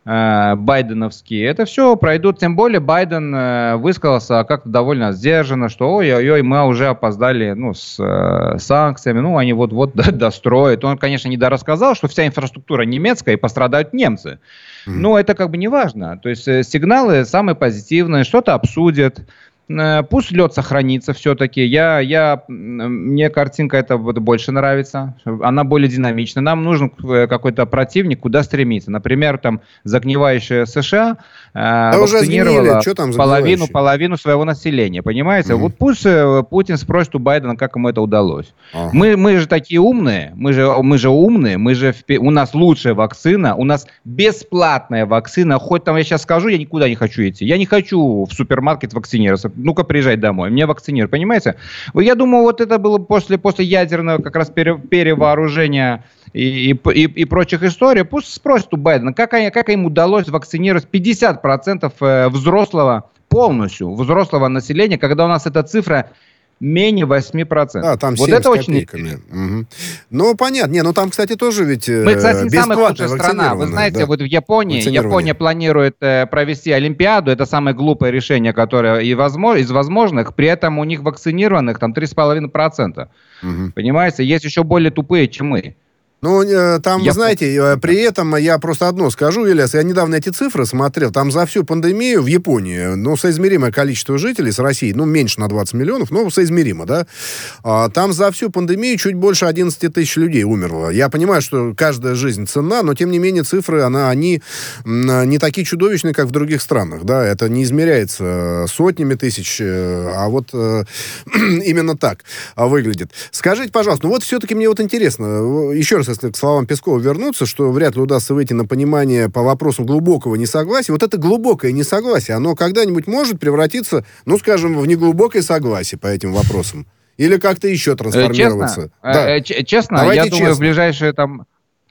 байденовские, это все пройдут. Тем более Байден э, высказался как-то довольно сдержанно, что ой-ой-ой, мы уже опоздали ну, с э, санкциями, ну, они вот-вот достроят. Он, конечно, не дорассказал, что вся инфраструктура немецкая и пострадают немцы. Но это как бы не важно. То есть э, сигналы самые позитивные, что-то обсудят. Э, пусть лед сохранится все-таки. Я, я, мне картинка эта больше нравится. Она более динамична. Нам нужен э, какой-то противник, куда стремиться. Например, там загнивающая США да вакцинировала там половину, половину своего населения. Понимаете? Mm-hmm. Вот пусть э, Путин спросит у Байдена, как ему это удалось. Uh-huh. Мы, мы же такие умные. Мы же, мы же умные. Мы же, у нас лучшая вакцина. У нас бесплатная вакцина. Хоть там я сейчас скажу, я никуда не хочу идти. Я не хочу в супермаркет вакцинироваться ну-ка приезжай домой, мне вакцинируют, понимаете? Я думаю, вот это было после, после ядерного как раз пере, перевооружения и, и, и, прочих историй. Пусть спросят у Байдена, как, как им удалось вакцинировать 50% э, взрослого полностью взрослого населения, когда у нас эта цифра менее 8%. А, там вот это очень угу. Ну, понятно. Не, ну там, кстати, тоже ведь Мы, кстати, не самая лучшая страна. Вы знаете, да. вот в Японии, Япония планирует э, провести Олимпиаду. Это самое глупое решение, которое и возможно, из возможных. При этом у них вакцинированных там 3,5%. Угу. Понимаете? Есть еще более тупые, чем мы. Ну, э, там, я... знаете, э, при этом я просто одно скажу, Ильяс, я недавно эти цифры смотрел, там за всю пандемию в Японии, ну, соизмеримое количество жителей с Россией, ну, меньше на 20 миллионов, но соизмеримо, да, а, там за всю пандемию чуть больше 11 тысяч людей умерло. Я понимаю, что каждая жизнь ценна, но, тем не менее, цифры, она, они не такие чудовищные, как в других странах, да, это не измеряется сотнями тысяч, э, а вот именно так выглядит. Скажите, пожалуйста, ну, вот все-таки мне вот интересно, еще раз раз, если к словам Пескова вернуться, что вряд ли удастся выйти на понимание по вопросам глубокого несогласия, вот это глубокое несогласие, оно когда-нибудь может превратиться, ну, скажем, в неглубокое согласие по этим вопросам? Или как-то еще трансформироваться? Честно, да. э, честно я честно. думаю, в ближайшие там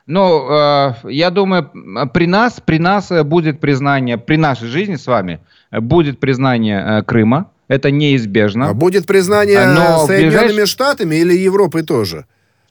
Ну, э, я думаю, при нас, при нас будет признание, при нашей жизни с вами будет признание э, Крыма. Это неизбежно. А будет признание Но Соединенными ближайший... Штатами или Европой тоже?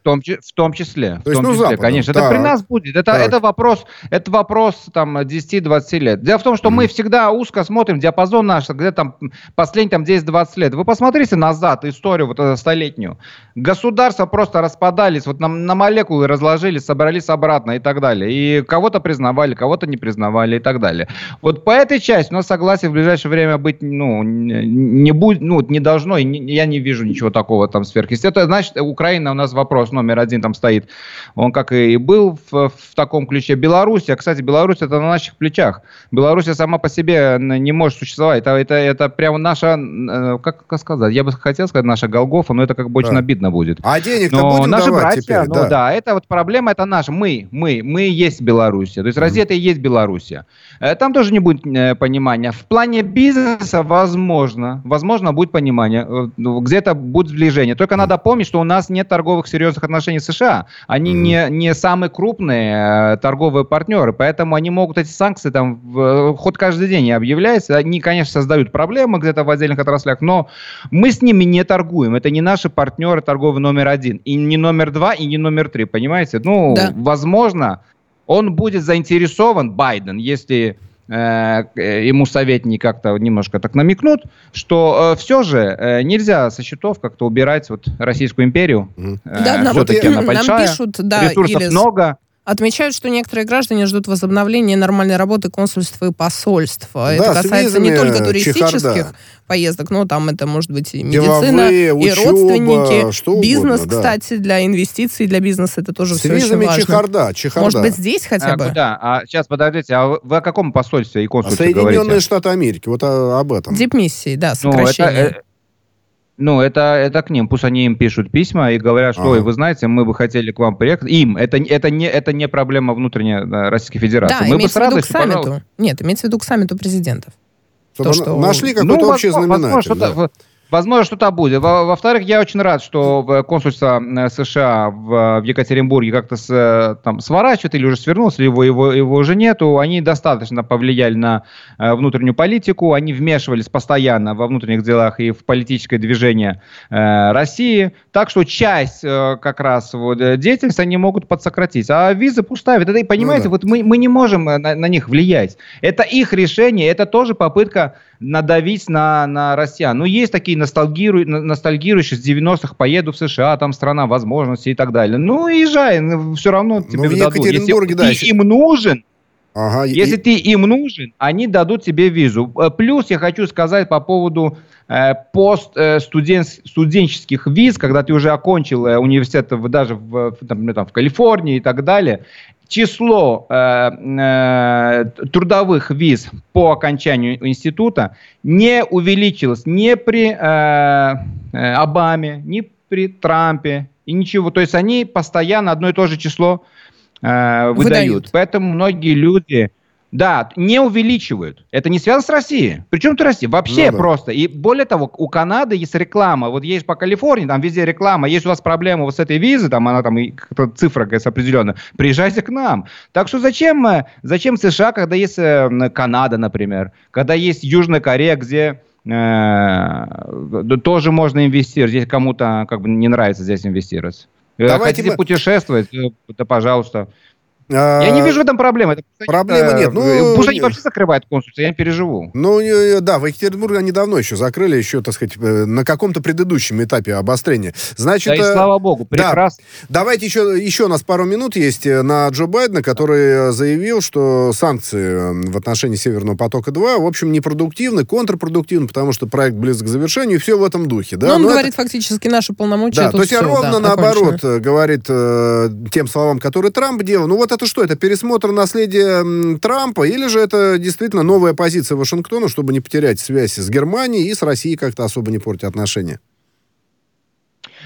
Том, в том числе. То в есть, том ну, числе, Западом. конечно. Так. Это при нас будет. Это, это, вопрос, это вопрос там 10-20 лет. Дело в том, что mm. мы всегда узко смотрим диапазон наш, где там последние там 10-20 лет. Вы посмотрите назад историю вот эту столетнюю. Государства просто распадались, вот на, на молекулы разложились, собрались обратно и так далее. И кого-то признавали, кого-то не признавали и так далее. Вот по этой части у нас согласие в ближайшее время быть, ну, не будет, ну, не должно, и не, я не вижу ничего такого там сверхъестественного. Это значит, Украина у нас вопрос номер один там стоит. Он как и был в, в таком ключе. Беларусь, а, кстати, Беларусь это на наших плечах. Беларусь сама по себе не может существовать. Это, это, это прямо наша, э, как, как сказать, я бы хотел сказать, наша Голгофа, но это как бы очень да. обидно будет. А денег-то но будем наши братья, теперь, ну да. да, это вот проблема, это наша. Мы, мы, мы есть Беларусь. То есть Россия это и есть Беларусь. Э, там тоже не будет э, понимания. В плане бизнеса, возможно, возможно, будет понимание. Ну, где-то будет сближение. Только надо помнить, что у нас нет торговых серьезных отношений с США. Они mm не, не самые крупные э, торговые партнеры, поэтому они могут эти санкции там в, хоть каждый день не объявляются. Они, конечно, создают проблемы где-то в отдельных отраслях, но мы с ними не торгуем. Это не наши партнеры торговые номер один. И не номер два, и не номер три, понимаете? Ну, да. возможно, он будет заинтересован, Байден, если Э, ему советники как-то немножко так намекнут, что э, все же э, нельзя со счетов как-то убирать вот Российскую империю. Mm. Да, нам, все-таки она большая, нам пишут, да, ресурсов Ирис. много. Отмечают, что некоторые граждане ждут возобновления нормальной работы консульства и посольства. Да, это касается не только туристических чехарда. поездок, но там это может быть и медицина, Деловые, и учеба, родственники, что бизнес, угодно, да. кстати, для инвестиций, для бизнеса это тоже с все очень важно. чехарда, чехарда. Может быть, здесь хотя а, бы? Да, а сейчас, подождите, а вы о каком посольстве и консульстве Соединенные говорите? Штаты Америки, вот о, об этом. Дипмиссии, да, сокращение. Ну, это, э, ну, это, это к ним. Пусть они им пишут письма и говорят, что, ага. вы знаете, мы бы хотели к вам приехать. Им. Это, это, не, это не проблема внутренняя да, Российской Федерации. Да, мы имеется бы с радостью, в виду к саммиту. Пожалуйста. Нет, имеется в виду к саммиту президентов. То, что... Нашли какой-то ну, общий знаменатель. Да. Возможно, что-то будет. Во-вторых, я очень рад, что консульство э, США в, в Екатеринбурге как-то с, э, там, сворачивает или уже свернулся, его, его, его уже нету. Они достаточно повлияли на э, внутреннюю политику, они вмешивались постоянно во внутренних делах и в политическое движение э, России. Так что часть э, как раз вот, деятельности они могут подсократить. А визы пусть ставят. Это, понимаете, ну, да. вот мы, мы не можем на, на них влиять. Это их решение, это тоже попытка надавить на, на россиян. Ну, есть такие ностальгиру, ностальгирующие с 90-х, поеду в США, там страна возможностей и так далее. Ну, езжай, ну, все равно ну, тебе ну, дадут. Если да, ты еще... им нужен, Ага, Если и... ты им нужен, они дадут тебе визу. Э, плюс я хочу сказать по поводу э, пост э, студент, студенческих виз, когда ты уже окончил э, университет даже в, там, там, в Калифорнии и так далее число э, э, трудовых виз по окончанию института не увеличилось ни при э, э, Обаме, ни при Трампе и ничего. То есть они постоянно одно и то же число э, выдают. выдают. Поэтому многие люди да, не увеличивают. Это не связано с Россией. Причем тут Россия? Вообще ну, да. просто. И более того, у Канады есть реклама. Вот есть по Калифорнии, там везде реклама. Есть у вас проблема вот с этой визой, там она там, цифра какая-то определенная. Приезжайте к нам. Так что зачем, э, зачем США, когда есть э, Канада, например, когда есть Южная Корея, где э, тоже можно инвестировать, если кому-то как бы не нравится здесь инвестировать. Э, Давайте Хотите мы... путешествовать, то, пожалуйста. Я не а, вижу в этом проблемы. Это, Проблемы нет. Ну, э, Пусть они вообще закрывают консульство, я не переживу. Ну, да, в Екатеринбурге они давно еще закрыли, еще, так сказать, э, на каком-то предыдущем этапе обострения. Значит, да и э, слава богу, прекрасно. Да. Давайте еще, еще у нас пару минут есть на Джо Байдена, который заявил, что санкции в отношении Северного потока-2, в общем, непродуктивны, контрпродуктивны, потому что проект близок к завершению, и все в этом духе. Да? Но он Но говорит это... фактически наши полномочия. Да, то есть все, ровно да, наоборот говорит э, тем словам, которые Трамп делал. Ну вот это что? Это пересмотр наследия Трампа или же это действительно новая позиция Вашингтона, чтобы не потерять связь с Германией и с Россией как-то особо не портить отношения?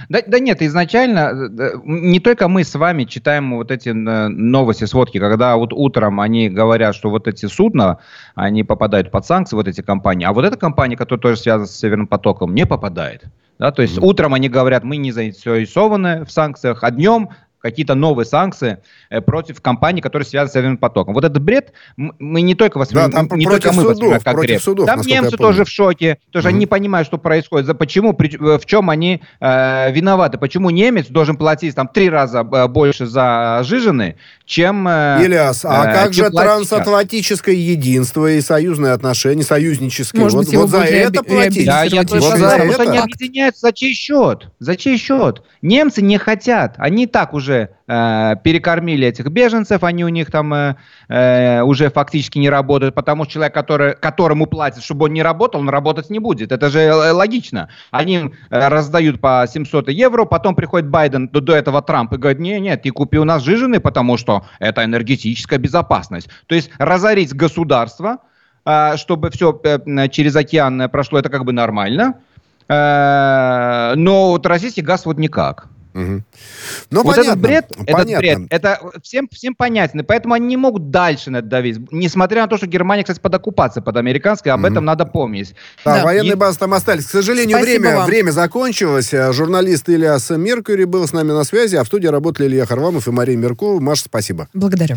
Да, да нет, изначально э, не только мы с вами читаем вот эти э, новости, сводки, когда вот утром они говорят, что вот эти судна, они попадают под санкции, вот эти компании, а вот эта компания, которая тоже связана с Северным потоком, не попадает. Да, то есть mm-hmm. утром они говорят, мы не заинтересованы в санкциях, а днем какие-то новые санкции против компаний, которые связаны с Северным потоком. Вот этот бред мы не только воспринимаем, да, там не только мы судов, как бред. Судов, там немцы тоже в шоке, тоже mm-hmm. они не понимают, что происходит, за почему, при, в чем они э, виноваты, почему немец должен платить там три раза э, больше за жижены, чем... Э, Ильяс, а э, как же трансатлантическое единство и союзные отношения, союзнические? Может вот, быть, вот за это платить? Да, я вот за это. они объединяются за чей счет? За чей счет? Немцы не хотят, они так уже э, перекормили этих беженцев, они у них там э, э, уже фактически не работают, потому что человек, который, которому платят, чтобы он не работал, он работать не будет. Это же э, логично. Они раздают по 700 евро, потом приходит Байден до, до этого Трамп и говорит, не, нет, ты купи у нас жижены, потому что это энергетическая безопасность. То есть разорить государство, чтобы все через океан прошло, это как бы нормально. Но вот российский газ вот никак. Угу. Ну, вот понятно, этот бред, понятно. этот бред, это всем, всем понятно, поэтому они не могут дальше на это давить, несмотря на то, что Германия, кстати, под оккупацией, под американской, об угу. этом надо помнить. Да, да. военные И... базы там остались. К сожалению, время, время закончилось. Журналист Ильяс Меркьюри был с нами на связи, а в студии работали Илья Харвамов и Мария Меркова. Маша, спасибо. Благодарю.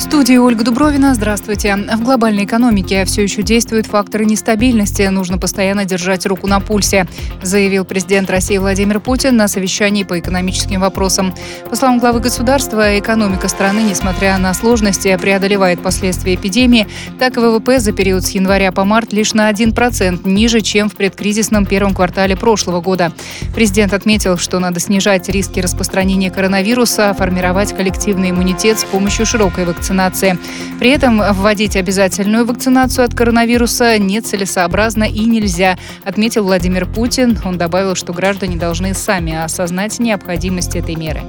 студии Ольга Дубровина. Здравствуйте. В глобальной экономике все еще действуют факторы нестабильности. Нужно постоянно держать руку на пульсе, заявил президент России Владимир Путин на совещании по экономическим вопросам. По словам главы государства, экономика страны, несмотря на сложности, преодолевает последствия эпидемии. Так, ВВП за период с января по март лишь на 1% ниже, чем в предкризисном первом квартале прошлого года. Президент отметил, что надо снижать риски распространения коронавируса, формировать коллективный иммунитет с помощью широкой вакцинации вакцинации. При этом вводить обязательную вакцинацию от коронавируса нецелесообразно и нельзя, отметил Владимир Путин. Он добавил, что граждане должны сами осознать необходимость этой меры.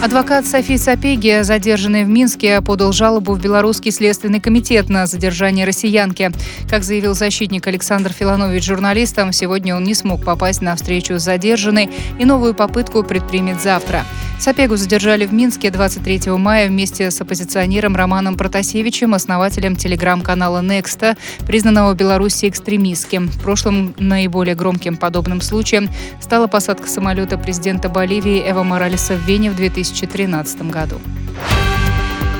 Адвокат Софии Сапеги, задержанный в Минске, подал жалобу в Белорусский следственный комитет на задержание россиянки. Как заявил защитник Александр Филанович журналистам, сегодня он не смог попасть на встречу с задержанной и новую попытку предпримет завтра. Сапегу задержали в Минске 23 мая вместе с оппозиционером Романом Протасевичем, основателем телеграм-канала «Некста», признанного в Беларуси экстремистским. В прошлом наиболее громким подобным случаем стала посадка самолета президента Боливии Эва Моралеса в Вене в 2013 году.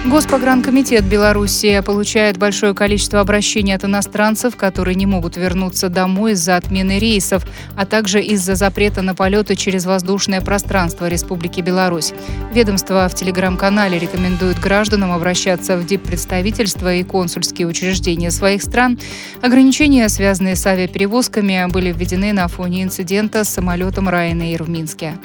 Госпогранкомитет Беларуси получает большое количество обращений от иностранцев, которые не могут вернуться домой из-за отмены рейсов, а также из-за запрета на полеты через воздушное пространство Республики Беларусь. Ведомство в телеграм-канале рекомендует гражданам обращаться в диппредставительства и консульские учреждения своих стран. Ограничения, связанные с авиаперевозками, были введены на фоне инцидента с самолетом Ryanair в Минске.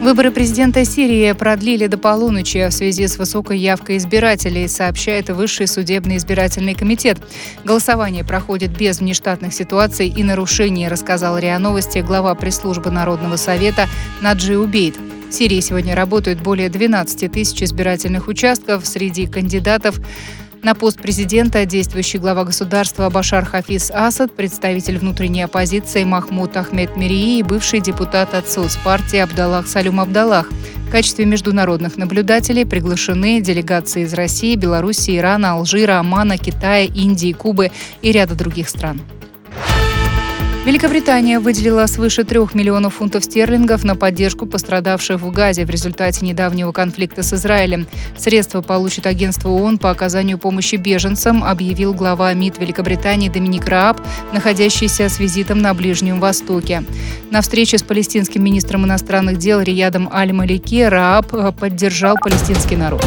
Выборы президента Сирии продлили до полуночи в связи с высокой явкой избирателей, сообщает Высший судебный избирательный комитет. Голосование проходит без внештатных ситуаций и нарушений, рассказал РИА Новости глава пресс-службы Народного совета Наджи Убейт. В Сирии сегодня работают более 12 тысяч избирательных участков. Среди кандидатов на пост президента действующий глава государства Башар Хафиз Асад, представитель внутренней оппозиции Махмуд Ахмед Мирии и бывший депутат от соцпартии Абдаллах Салюм Абдаллах. В качестве международных наблюдателей приглашены делегации из России, Беларуси, Ирана, Алжира, Омана, Китая, Индии, Кубы и ряда других стран. Великобритания выделила свыше трех миллионов фунтов стерлингов на поддержку пострадавших в Газе в результате недавнего конфликта с Израилем. Средства получит агентство ООН по оказанию помощи беженцам, объявил глава МИД Великобритании Доминик Рааб, находящийся с визитом на Ближнем Востоке. На встрече с палестинским министром иностранных дел Риядом Аль-Малики Рааб поддержал палестинский народ.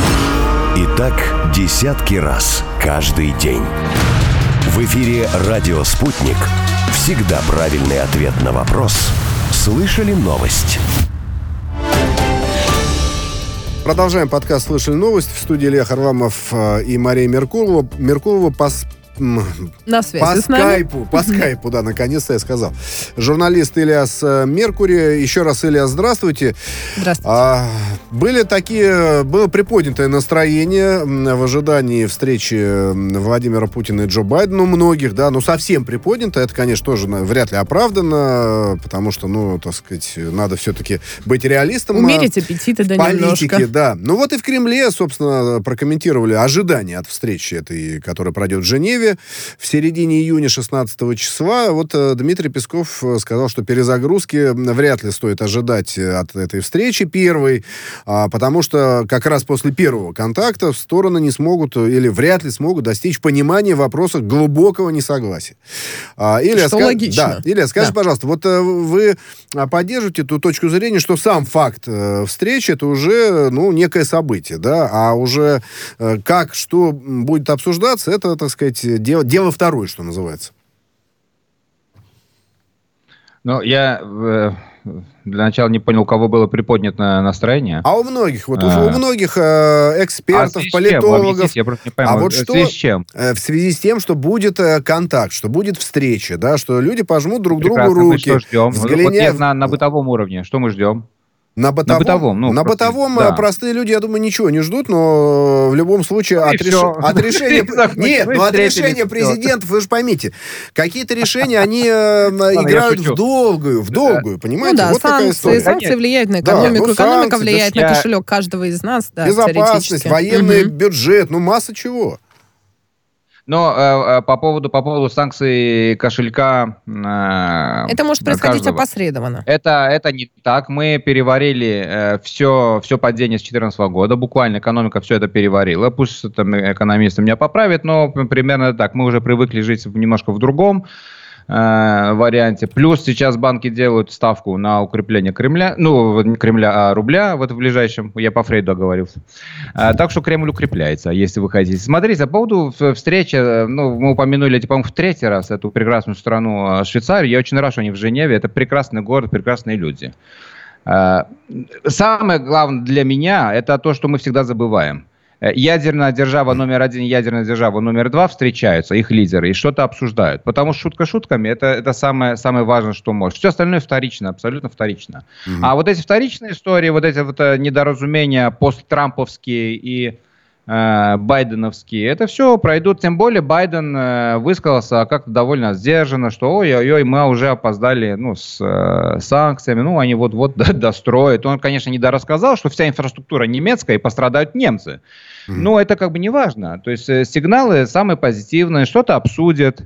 И так десятки раз каждый день. В эфире «Радио Спутник». Всегда правильный ответ на вопрос – Слышали новость? Продолжаем подкаст «Слышали новость». В студии Илья Харламов э, и Мария Меркулова. Меркулова на связи по скайпу, по скайпу, да, наконец-то я сказал. Журналист Ильяс э, Меркури. Еще раз, Ильяс, здравствуйте. Здравствуйте. А, были такие, было приподнятое настроение в ожидании встречи Владимира Путина и Джо Байдена у многих, да, ну совсем приподнято, это, конечно, тоже вряд ли оправдано, потому что, ну, так сказать, надо все-таки быть реалистом. Умерить аппетиты, да, политики, немножко. да. Ну вот и в Кремле, собственно, прокомментировали ожидания от встречи этой, которая пройдет в Женеве в середине июня 16 числа. Вот э, Дмитрий Песков э, сказал, что перезагрузки вряд ли стоит ожидать э, от этой встречи первой, а, потому что как раз после первого контакта стороны не смогут или вряд ли смогут достичь понимания в вопросах глубокого несогласия. А, или что ска... логично. Да, Илья, скажи, да. пожалуйста, вот вы поддерживаете ту точку зрения, что сам факт встречи это уже ну, некое событие, да, а уже как, что будет обсуждаться, это, так сказать, дело, дело второе, что называется. Ну, я э, для начала не понял, у кого было приподнято настроение. А у многих, вот а, у многих э, экспертов, а политологов. Я просто не пойму. А вот что? В связи с чем? Э, в связи с тем, что будет э, контакт, что будет встреча, да, что люди пожмут друг Прекрасно, другу руки. Мы что ждем? Взгляня... Вот нет, на, на бытовом уровне. Что мы ждем? На бытовом, на бытовом, ну, на бытовом да. простые люди, я думаю, ничего не ждут, но в любом случае ну от, реш... от решения... Нет, ну от решения президентов, вы же поймите, какие-то решения, они э, играют в долгую, в долгую, понимаете? Ну да, санкции, санкции влияют на экономику, экономика влияет на кошелек каждого из нас, да, Безопасность, военный бюджет, ну масса чего. Но э, э, по поводу по поводу санкций кошелька. Э, это может происходить каждого. опосредованно. Это это не так. Мы переварили э, все все падение с 2014 года. Буквально экономика все это переварила. Пусть там экономисты меня поправят, но примерно так. Мы уже привыкли жить немножко в другом варианте. Плюс сейчас банки делают ставку на укрепление Кремля, ну, не Кремля, а рубля в этом ближайшем. Я по Фрейду оговорился. Э, так что Кремль укрепляется, если вы хотите. Смотрите, по поводу встречи, э, ну, мы упомянули, эти, по-моему, в третий раз эту прекрасную страну э, Швейцарию. Я очень рад, что они в Женеве. Это прекрасный город, прекрасные люди. Э, самое главное для меня, это то, что мы всегда забываем. Э, ядерная держава номер один, ядерная держава номер два встречаются, их лидеры, и что-то обсуждают. Потому что шутка шутками, это, это самое, самое важное, что может. Все остальное вторично, абсолютно вторично. Mm-hmm. А вот эти вторичные истории, вот эти вот э, недоразумения посттрамповские и байденовские, это все пройдут. Тем более Байден э, высказался как-то довольно сдержанно, что ой-ой-ой, мы уже опоздали ну, с э, санкциями, ну, они вот-вот достроят. Он, конечно, не дорассказал, что вся инфраструктура немецкая и пострадают немцы. Но это как бы не важно. То есть э, сигналы самые позитивные, что-то обсудят.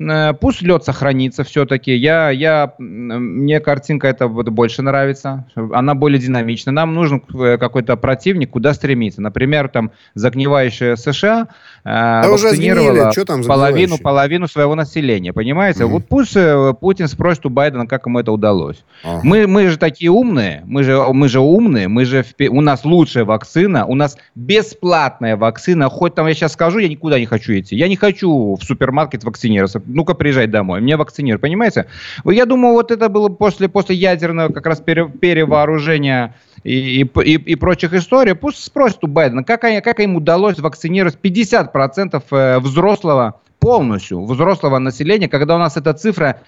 Э, пусть лед сохранится все-таки. Я, я, мне картинка эта вот больше нравится. Она более динамична. Нам нужен э, какой-то противник, куда стремиться. Например, там загнивающая США да вакцинировала Что там половину, половину своего населения. Понимаете? Mm-hmm. Вот пусть э, Путин спросит у Байдена, как ему это удалось. Ага. Мы, мы же такие умные. Мы же, мы же умные. Мы же, у нас лучшая вакцина. У нас бесплатная вакцина. Хоть там я сейчас скажу, я никуда не хочу идти. Я не хочу в супермаркет вакцинироваться ну-ка приезжай домой, мне вакцинируют, понимаете? Я думаю, вот это было после, после ядерного как раз пере, перевооружения и, и, и, и прочих историй. Пусть спросят у Байдена, как, они, как им удалось вакцинировать 50% э, взрослого полностью, взрослого населения, когда у нас эта цифра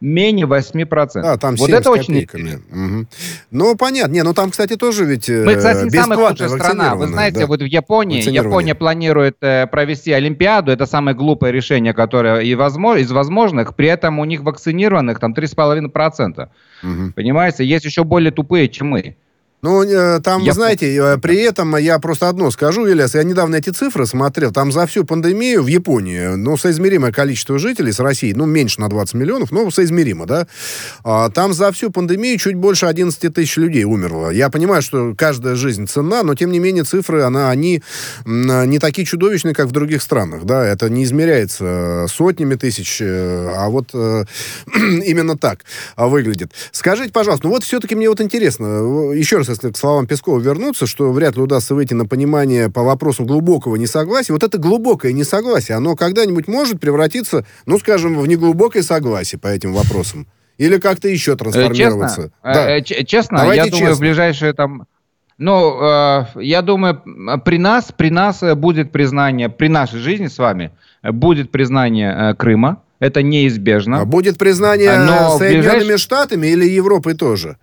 менее 8%. Да, там вот это очень угу. Ну, понятно. Не, ну там, кстати, тоже ведь э, Мы, кстати, самая худшая страна. Вы знаете, да. вот в Японии, Япония планирует э, провести Олимпиаду. Это самое глупое решение, которое и возможно, из возможных. При этом у них вакцинированных там 3,5%. Угу. Понимаете? Есть еще более тупые, чем мы. Ну, э, там, я... знаете, э, при этом я просто одно скажу, Ильяс, я недавно эти цифры смотрел, там за всю пандемию в Японии, ну, соизмеримое количество жителей с Россией, ну, меньше на 20 миллионов, но соизмеримо, да, а, там за всю пандемию чуть больше 11 тысяч людей умерло. Я понимаю, что каждая жизнь ценна, но, тем не менее, цифры, она, они не такие чудовищные, как в других странах, да, это не измеряется сотнями тысяч, э, а вот именно так выглядит. Скажите, пожалуйста, ну вот все-таки мне вот интересно, еще раз если к словам Пескова вернуться, что вряд ли удастся выйти на понимание по вопросу глубокого несогласия, вот это глубокое несогласие, оно когда-нибудь может превратиться, ну, скажем, в неглубокое согласие по этим вопросам? Или как-то еще трансформироваться? Честно, да. честно Давайте я думаю, в ближайшие там ну, э, я думаю, при нас, при нас будет признание, при нашей жизни с вами будет признание э, Крыма. Это неизбежно. А будет признание Но Соединенными ближайший... Штатами или Европой тоже?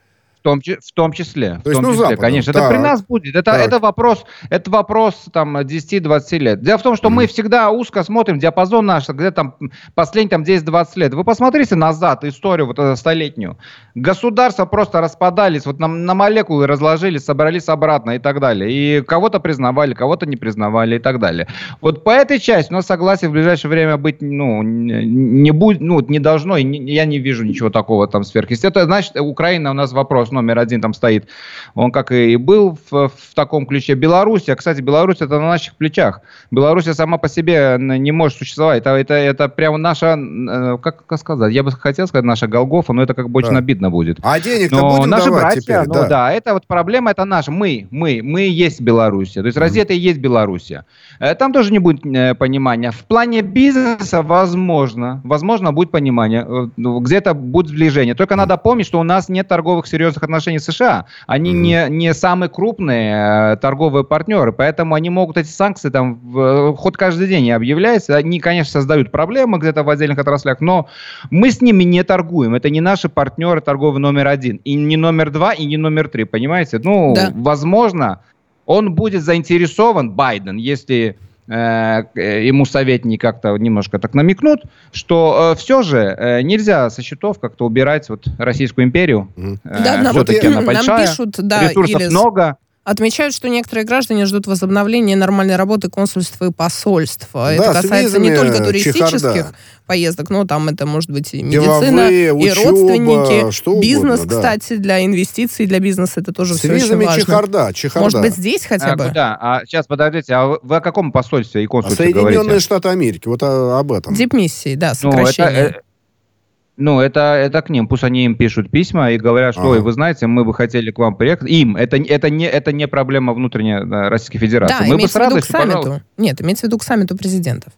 Том, в том числе. То есть, ну, числе, Западом. конечно. Так. Это при нас будет. Это, это, вопрос, это вопрос там 10-20 лет. Дело в том, что mm. мы всегда узко смотрим диапазон наш, где там последние там 10-20 лет. Вы посмотрите назад историю вот эту столетнюю. Государства просто распадались, вот на, на молекулы разложились, собрались обратно и так далее. И кого-то признавали, кого-то не признавали и так далее. Вот по этой части у нас согласие в ближайшее время быть, ну, не будет, ну, не должно, и не, я не вижу ничего такого там сверхъестественного. Это значит, Украина у нас вопрос номер один там стоит. Он как и был в, в таком ключе. Беларусь, а, кстати, Беларусь это на наших плечах. Беларусь сама по себе не может существовать. Это, это, это прямо наша, э, как, как сказать, я бы хотел сказать наша Голгофа, но это как бы очень да. обидно будет. А денег-то но будем наши братья, теперь, ну да. да, это вот проблема, это наша. Мы, мы, мы есть Белоруссия. То есть mm-hmm. Россия это и есть Белоруссия. Э, там тоже не будет э, понимания. В плане бизнеса возможно, возможно будет понимание, ну, где-то будет сближение. Только mm-hmm. надо помнить, что у нас нет торговых серьезных отношений с США. Они mm-hmm. не, не самые крупные э, торговые партнеры, поэтому они могут эти санкции там в, ход каждый день объявляются. Они, конечно, создают проблемы где-то в отдельных отраслях, но мы с ними не торгуем. Это не наши партнеры торговые номер один, и не номер два, и не номер три, понимаете? Ну, да. возможно, он будет заинтересован, Байден, если э, ему советники как-то немножко так намекнут, что э, все же э, нельзя со счетов как-то убирать вот Российскую империю. Mm. Э, да, нам, все-таки она большая, нам пишут, да, ресурсов Ирис, много. Отмечают, что некоторые граждане ждут возобновления нормальной работы консульства и посольства. Да, это касается не только туристических чехарда. поездок, но там это может быть и медицина, Деловые, и учеба, родственники, что бизнес, угодно, да. кстати, для инвестиций, для бизнеса это тоже с все очень важно. чехарда, чехарда. Может быть, здесь хотя а, бы? Да, а сейчас, подождите, а вы о каком посольстве и консульстве а Соединенные говорите? Штаты Америки, вот об этом. Дипмиссии, да, сокращение. Ну, это, ну, это, это к ним. Пусть они им пишут письма и говорят, что, ага. вы знаете, мы бы хотели к вам приехать. Им. Это, это, не, это не проблема внутренняя Российской Федерации. Да, мы имеется бы с радостью, в виду к саммиту. Нет, имеется в виду к саммиту президентов.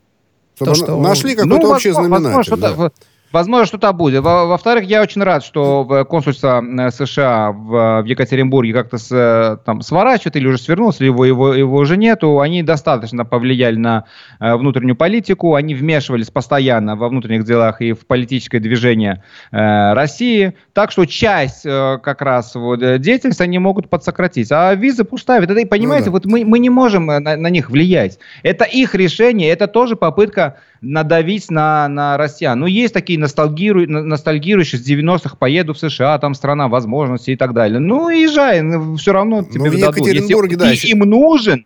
Чтобы То, что... Нашли какой-то ну, общий знаменатель. Возможно, да. Возможно, что-то будет. Во-вторых, я очень рад, что консульство э, США в, в Екатеринбурге как-то с, э, там сворачивает или уже свернулся, его, его, его уже нету. Они достаточно повлияли на э, внутреннюю политику, они вмешивались постоянно во внутренних делах и в политическое движение э, России. Так что часть э, как раз вот, деятельности они могут подсократить. А визы пусть Это, понимаете, ну, да. вот мы, мы не можем на, на них влиять. Это их решение, это тоже попытка надавить на, на россиян. Ну, есть такие ностальгиру, ностальгирующие с 90-х, поеду в США, там страна возможностей и так далее. Ну, езжай, ну, все равно тебе ну, дадут. Если да, ты им нужен,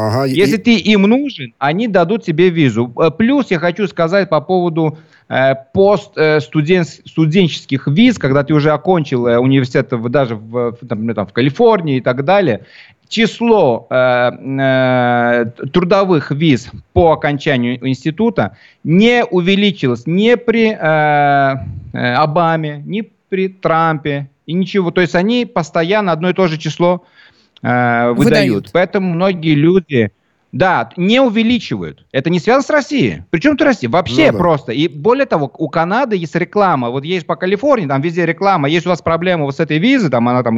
Ага, Если и... ты им нужен, они дадут тебе визу. Э, плюс я хочу сказать по поводу э, пост э, студент, студенческих виз, когда ты уже окончил э, университет в, даже в, там, там, в Калифорнии и так далее число э, э, трудовых виз по окончанию института не увеличилось ни при э, э, Обаме, ни при Трампе и ничего. То есть они постоянно одно и то же число э, выдают. выдают. Поэтому многие люди да, не увеличивают. Это не связано с Россией. Причем это Россия? Вообще ну, да. просто. И более того, у Канады есть реклама. Вот есть по Калифорнии, там везде реклама. Есть у вас проблема вот с этой визой, там она там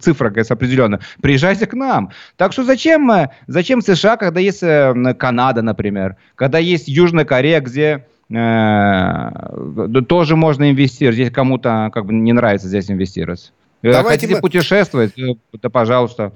цифра говорится, определенная. Приезжайте к нам. Так что зачем, э, зачем США, когда есть э, Канада, например, когда есть Южная Корея, где э, тоже можно инвестировать. Здесь кому-то как бы не нравится здесь инвестировать. Э, Давайте Хотите мы... путешествовать, да, пожалуйста.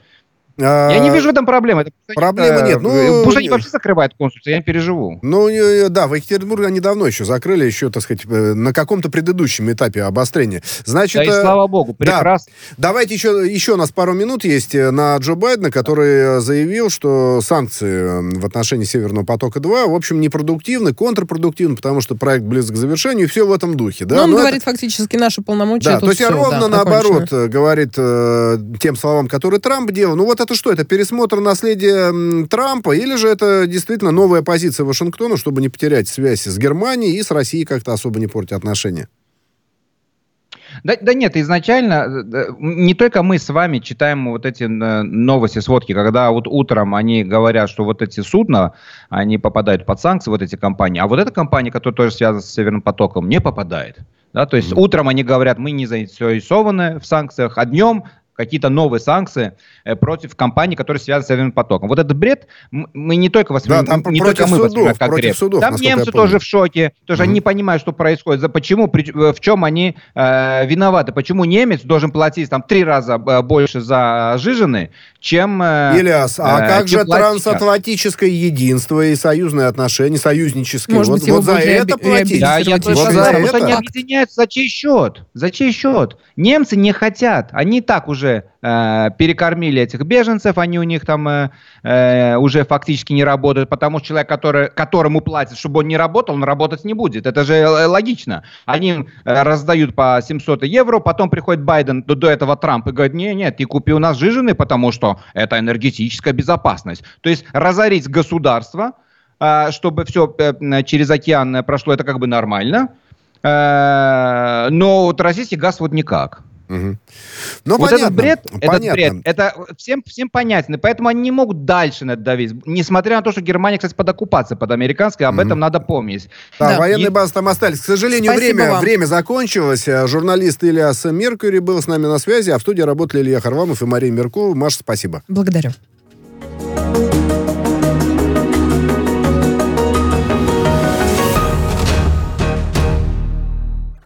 А, я не вижу в этом проблемы. Это, Проблемы нет. Ну, Пусть они вообще закрывают консульство, я не переживу. Ну, да, в Екатеринбурге они давно еще закрыли, еще, так сказать, э, на каком-то предыдущем этапе обострения. Значит, да и э, слава богу, прекрасно. Да, давайте еще, еще у нас пару минут есть э, на Джо Байдена, который заявил, что санкции в отношении Северного потока-2, в общем, непродуктивны, контрпродуктивны, потому что проект близок к завершению, и все в этом духе. Да? Но он Но говорит это... фактически наши полномочия. Да, то есть все, ровно да, наоборот говорит э, тем словам, которые Трамп делал. Ну вот это что? Это пересмотр наследия Трампа или же это действительно новая позиция Вашингтона, чтобы не потерять связь с Германией и с Россией как-то особо не портить отношения? Да, да нет, изначально э, не только мы с вами читаем вот эти э, новости, сводки, когда вот утром они говорят, что вот эти судна, они попадают под санкции, вот эти компании, а вот эта компания, которая тоже связана с Северным потоком, не попадает. Да, то есть mm-hmm. утром они говорят, мы не заинтересованы в санкциях, а днем какие-то новые санкции э, против компаний, которые связаны с Северным потоком. Вот этот бред мы не только воспринимаем, да, там не только мы воспринимаем как бред. Судов, там немцы тоже в шоке, тоже mm-hmm. они не понимают, что происходит, за почему, при, э, в чем они э, виноваты, почему немец должен платить там три раза э, больше за жижины, чем э, Ильяс, а э, как же трансатлантическое единство и союзные отношения, союзнические? Может вот, быть, вот за это платить? Да, я вот за это. они объединяются за чей счет? За чей счет? Немцы не хотят, они так уже уже э, перекормили этих беженцев, они у них там э, э, уже фактически не работают, потому что человек, который, которому платят, чтобы он не работал, он работать не будет. Это же э, логично. Они э, раздают по 700 евро, потом приходит Байден до, до этого Трамп и говорит, нет, нет, ты купи у нас жижены, потому что это энергетическая безопасность. То есть разорить государство, э, чтобы все э, через океан прошло, это как бы нормально. Но вот российский газ вот никак. Угу. Ну, вот понятно, этот бред, понятно. этот бред, это всем, всем понятен, и поэтому они не могут дальше надавить, несмотря на то, что Германия, кстати, под оккупацией, под американской, об угу. этом надо помнить. Да, да. военные и... базы там остались. К сожалению, время, время закончилось. Журналист Ильяс Меркьюри был с нами на связи, а в студии работали Илья Харвамов и Мария Меркулова. Маша, спасибо. Благодарю.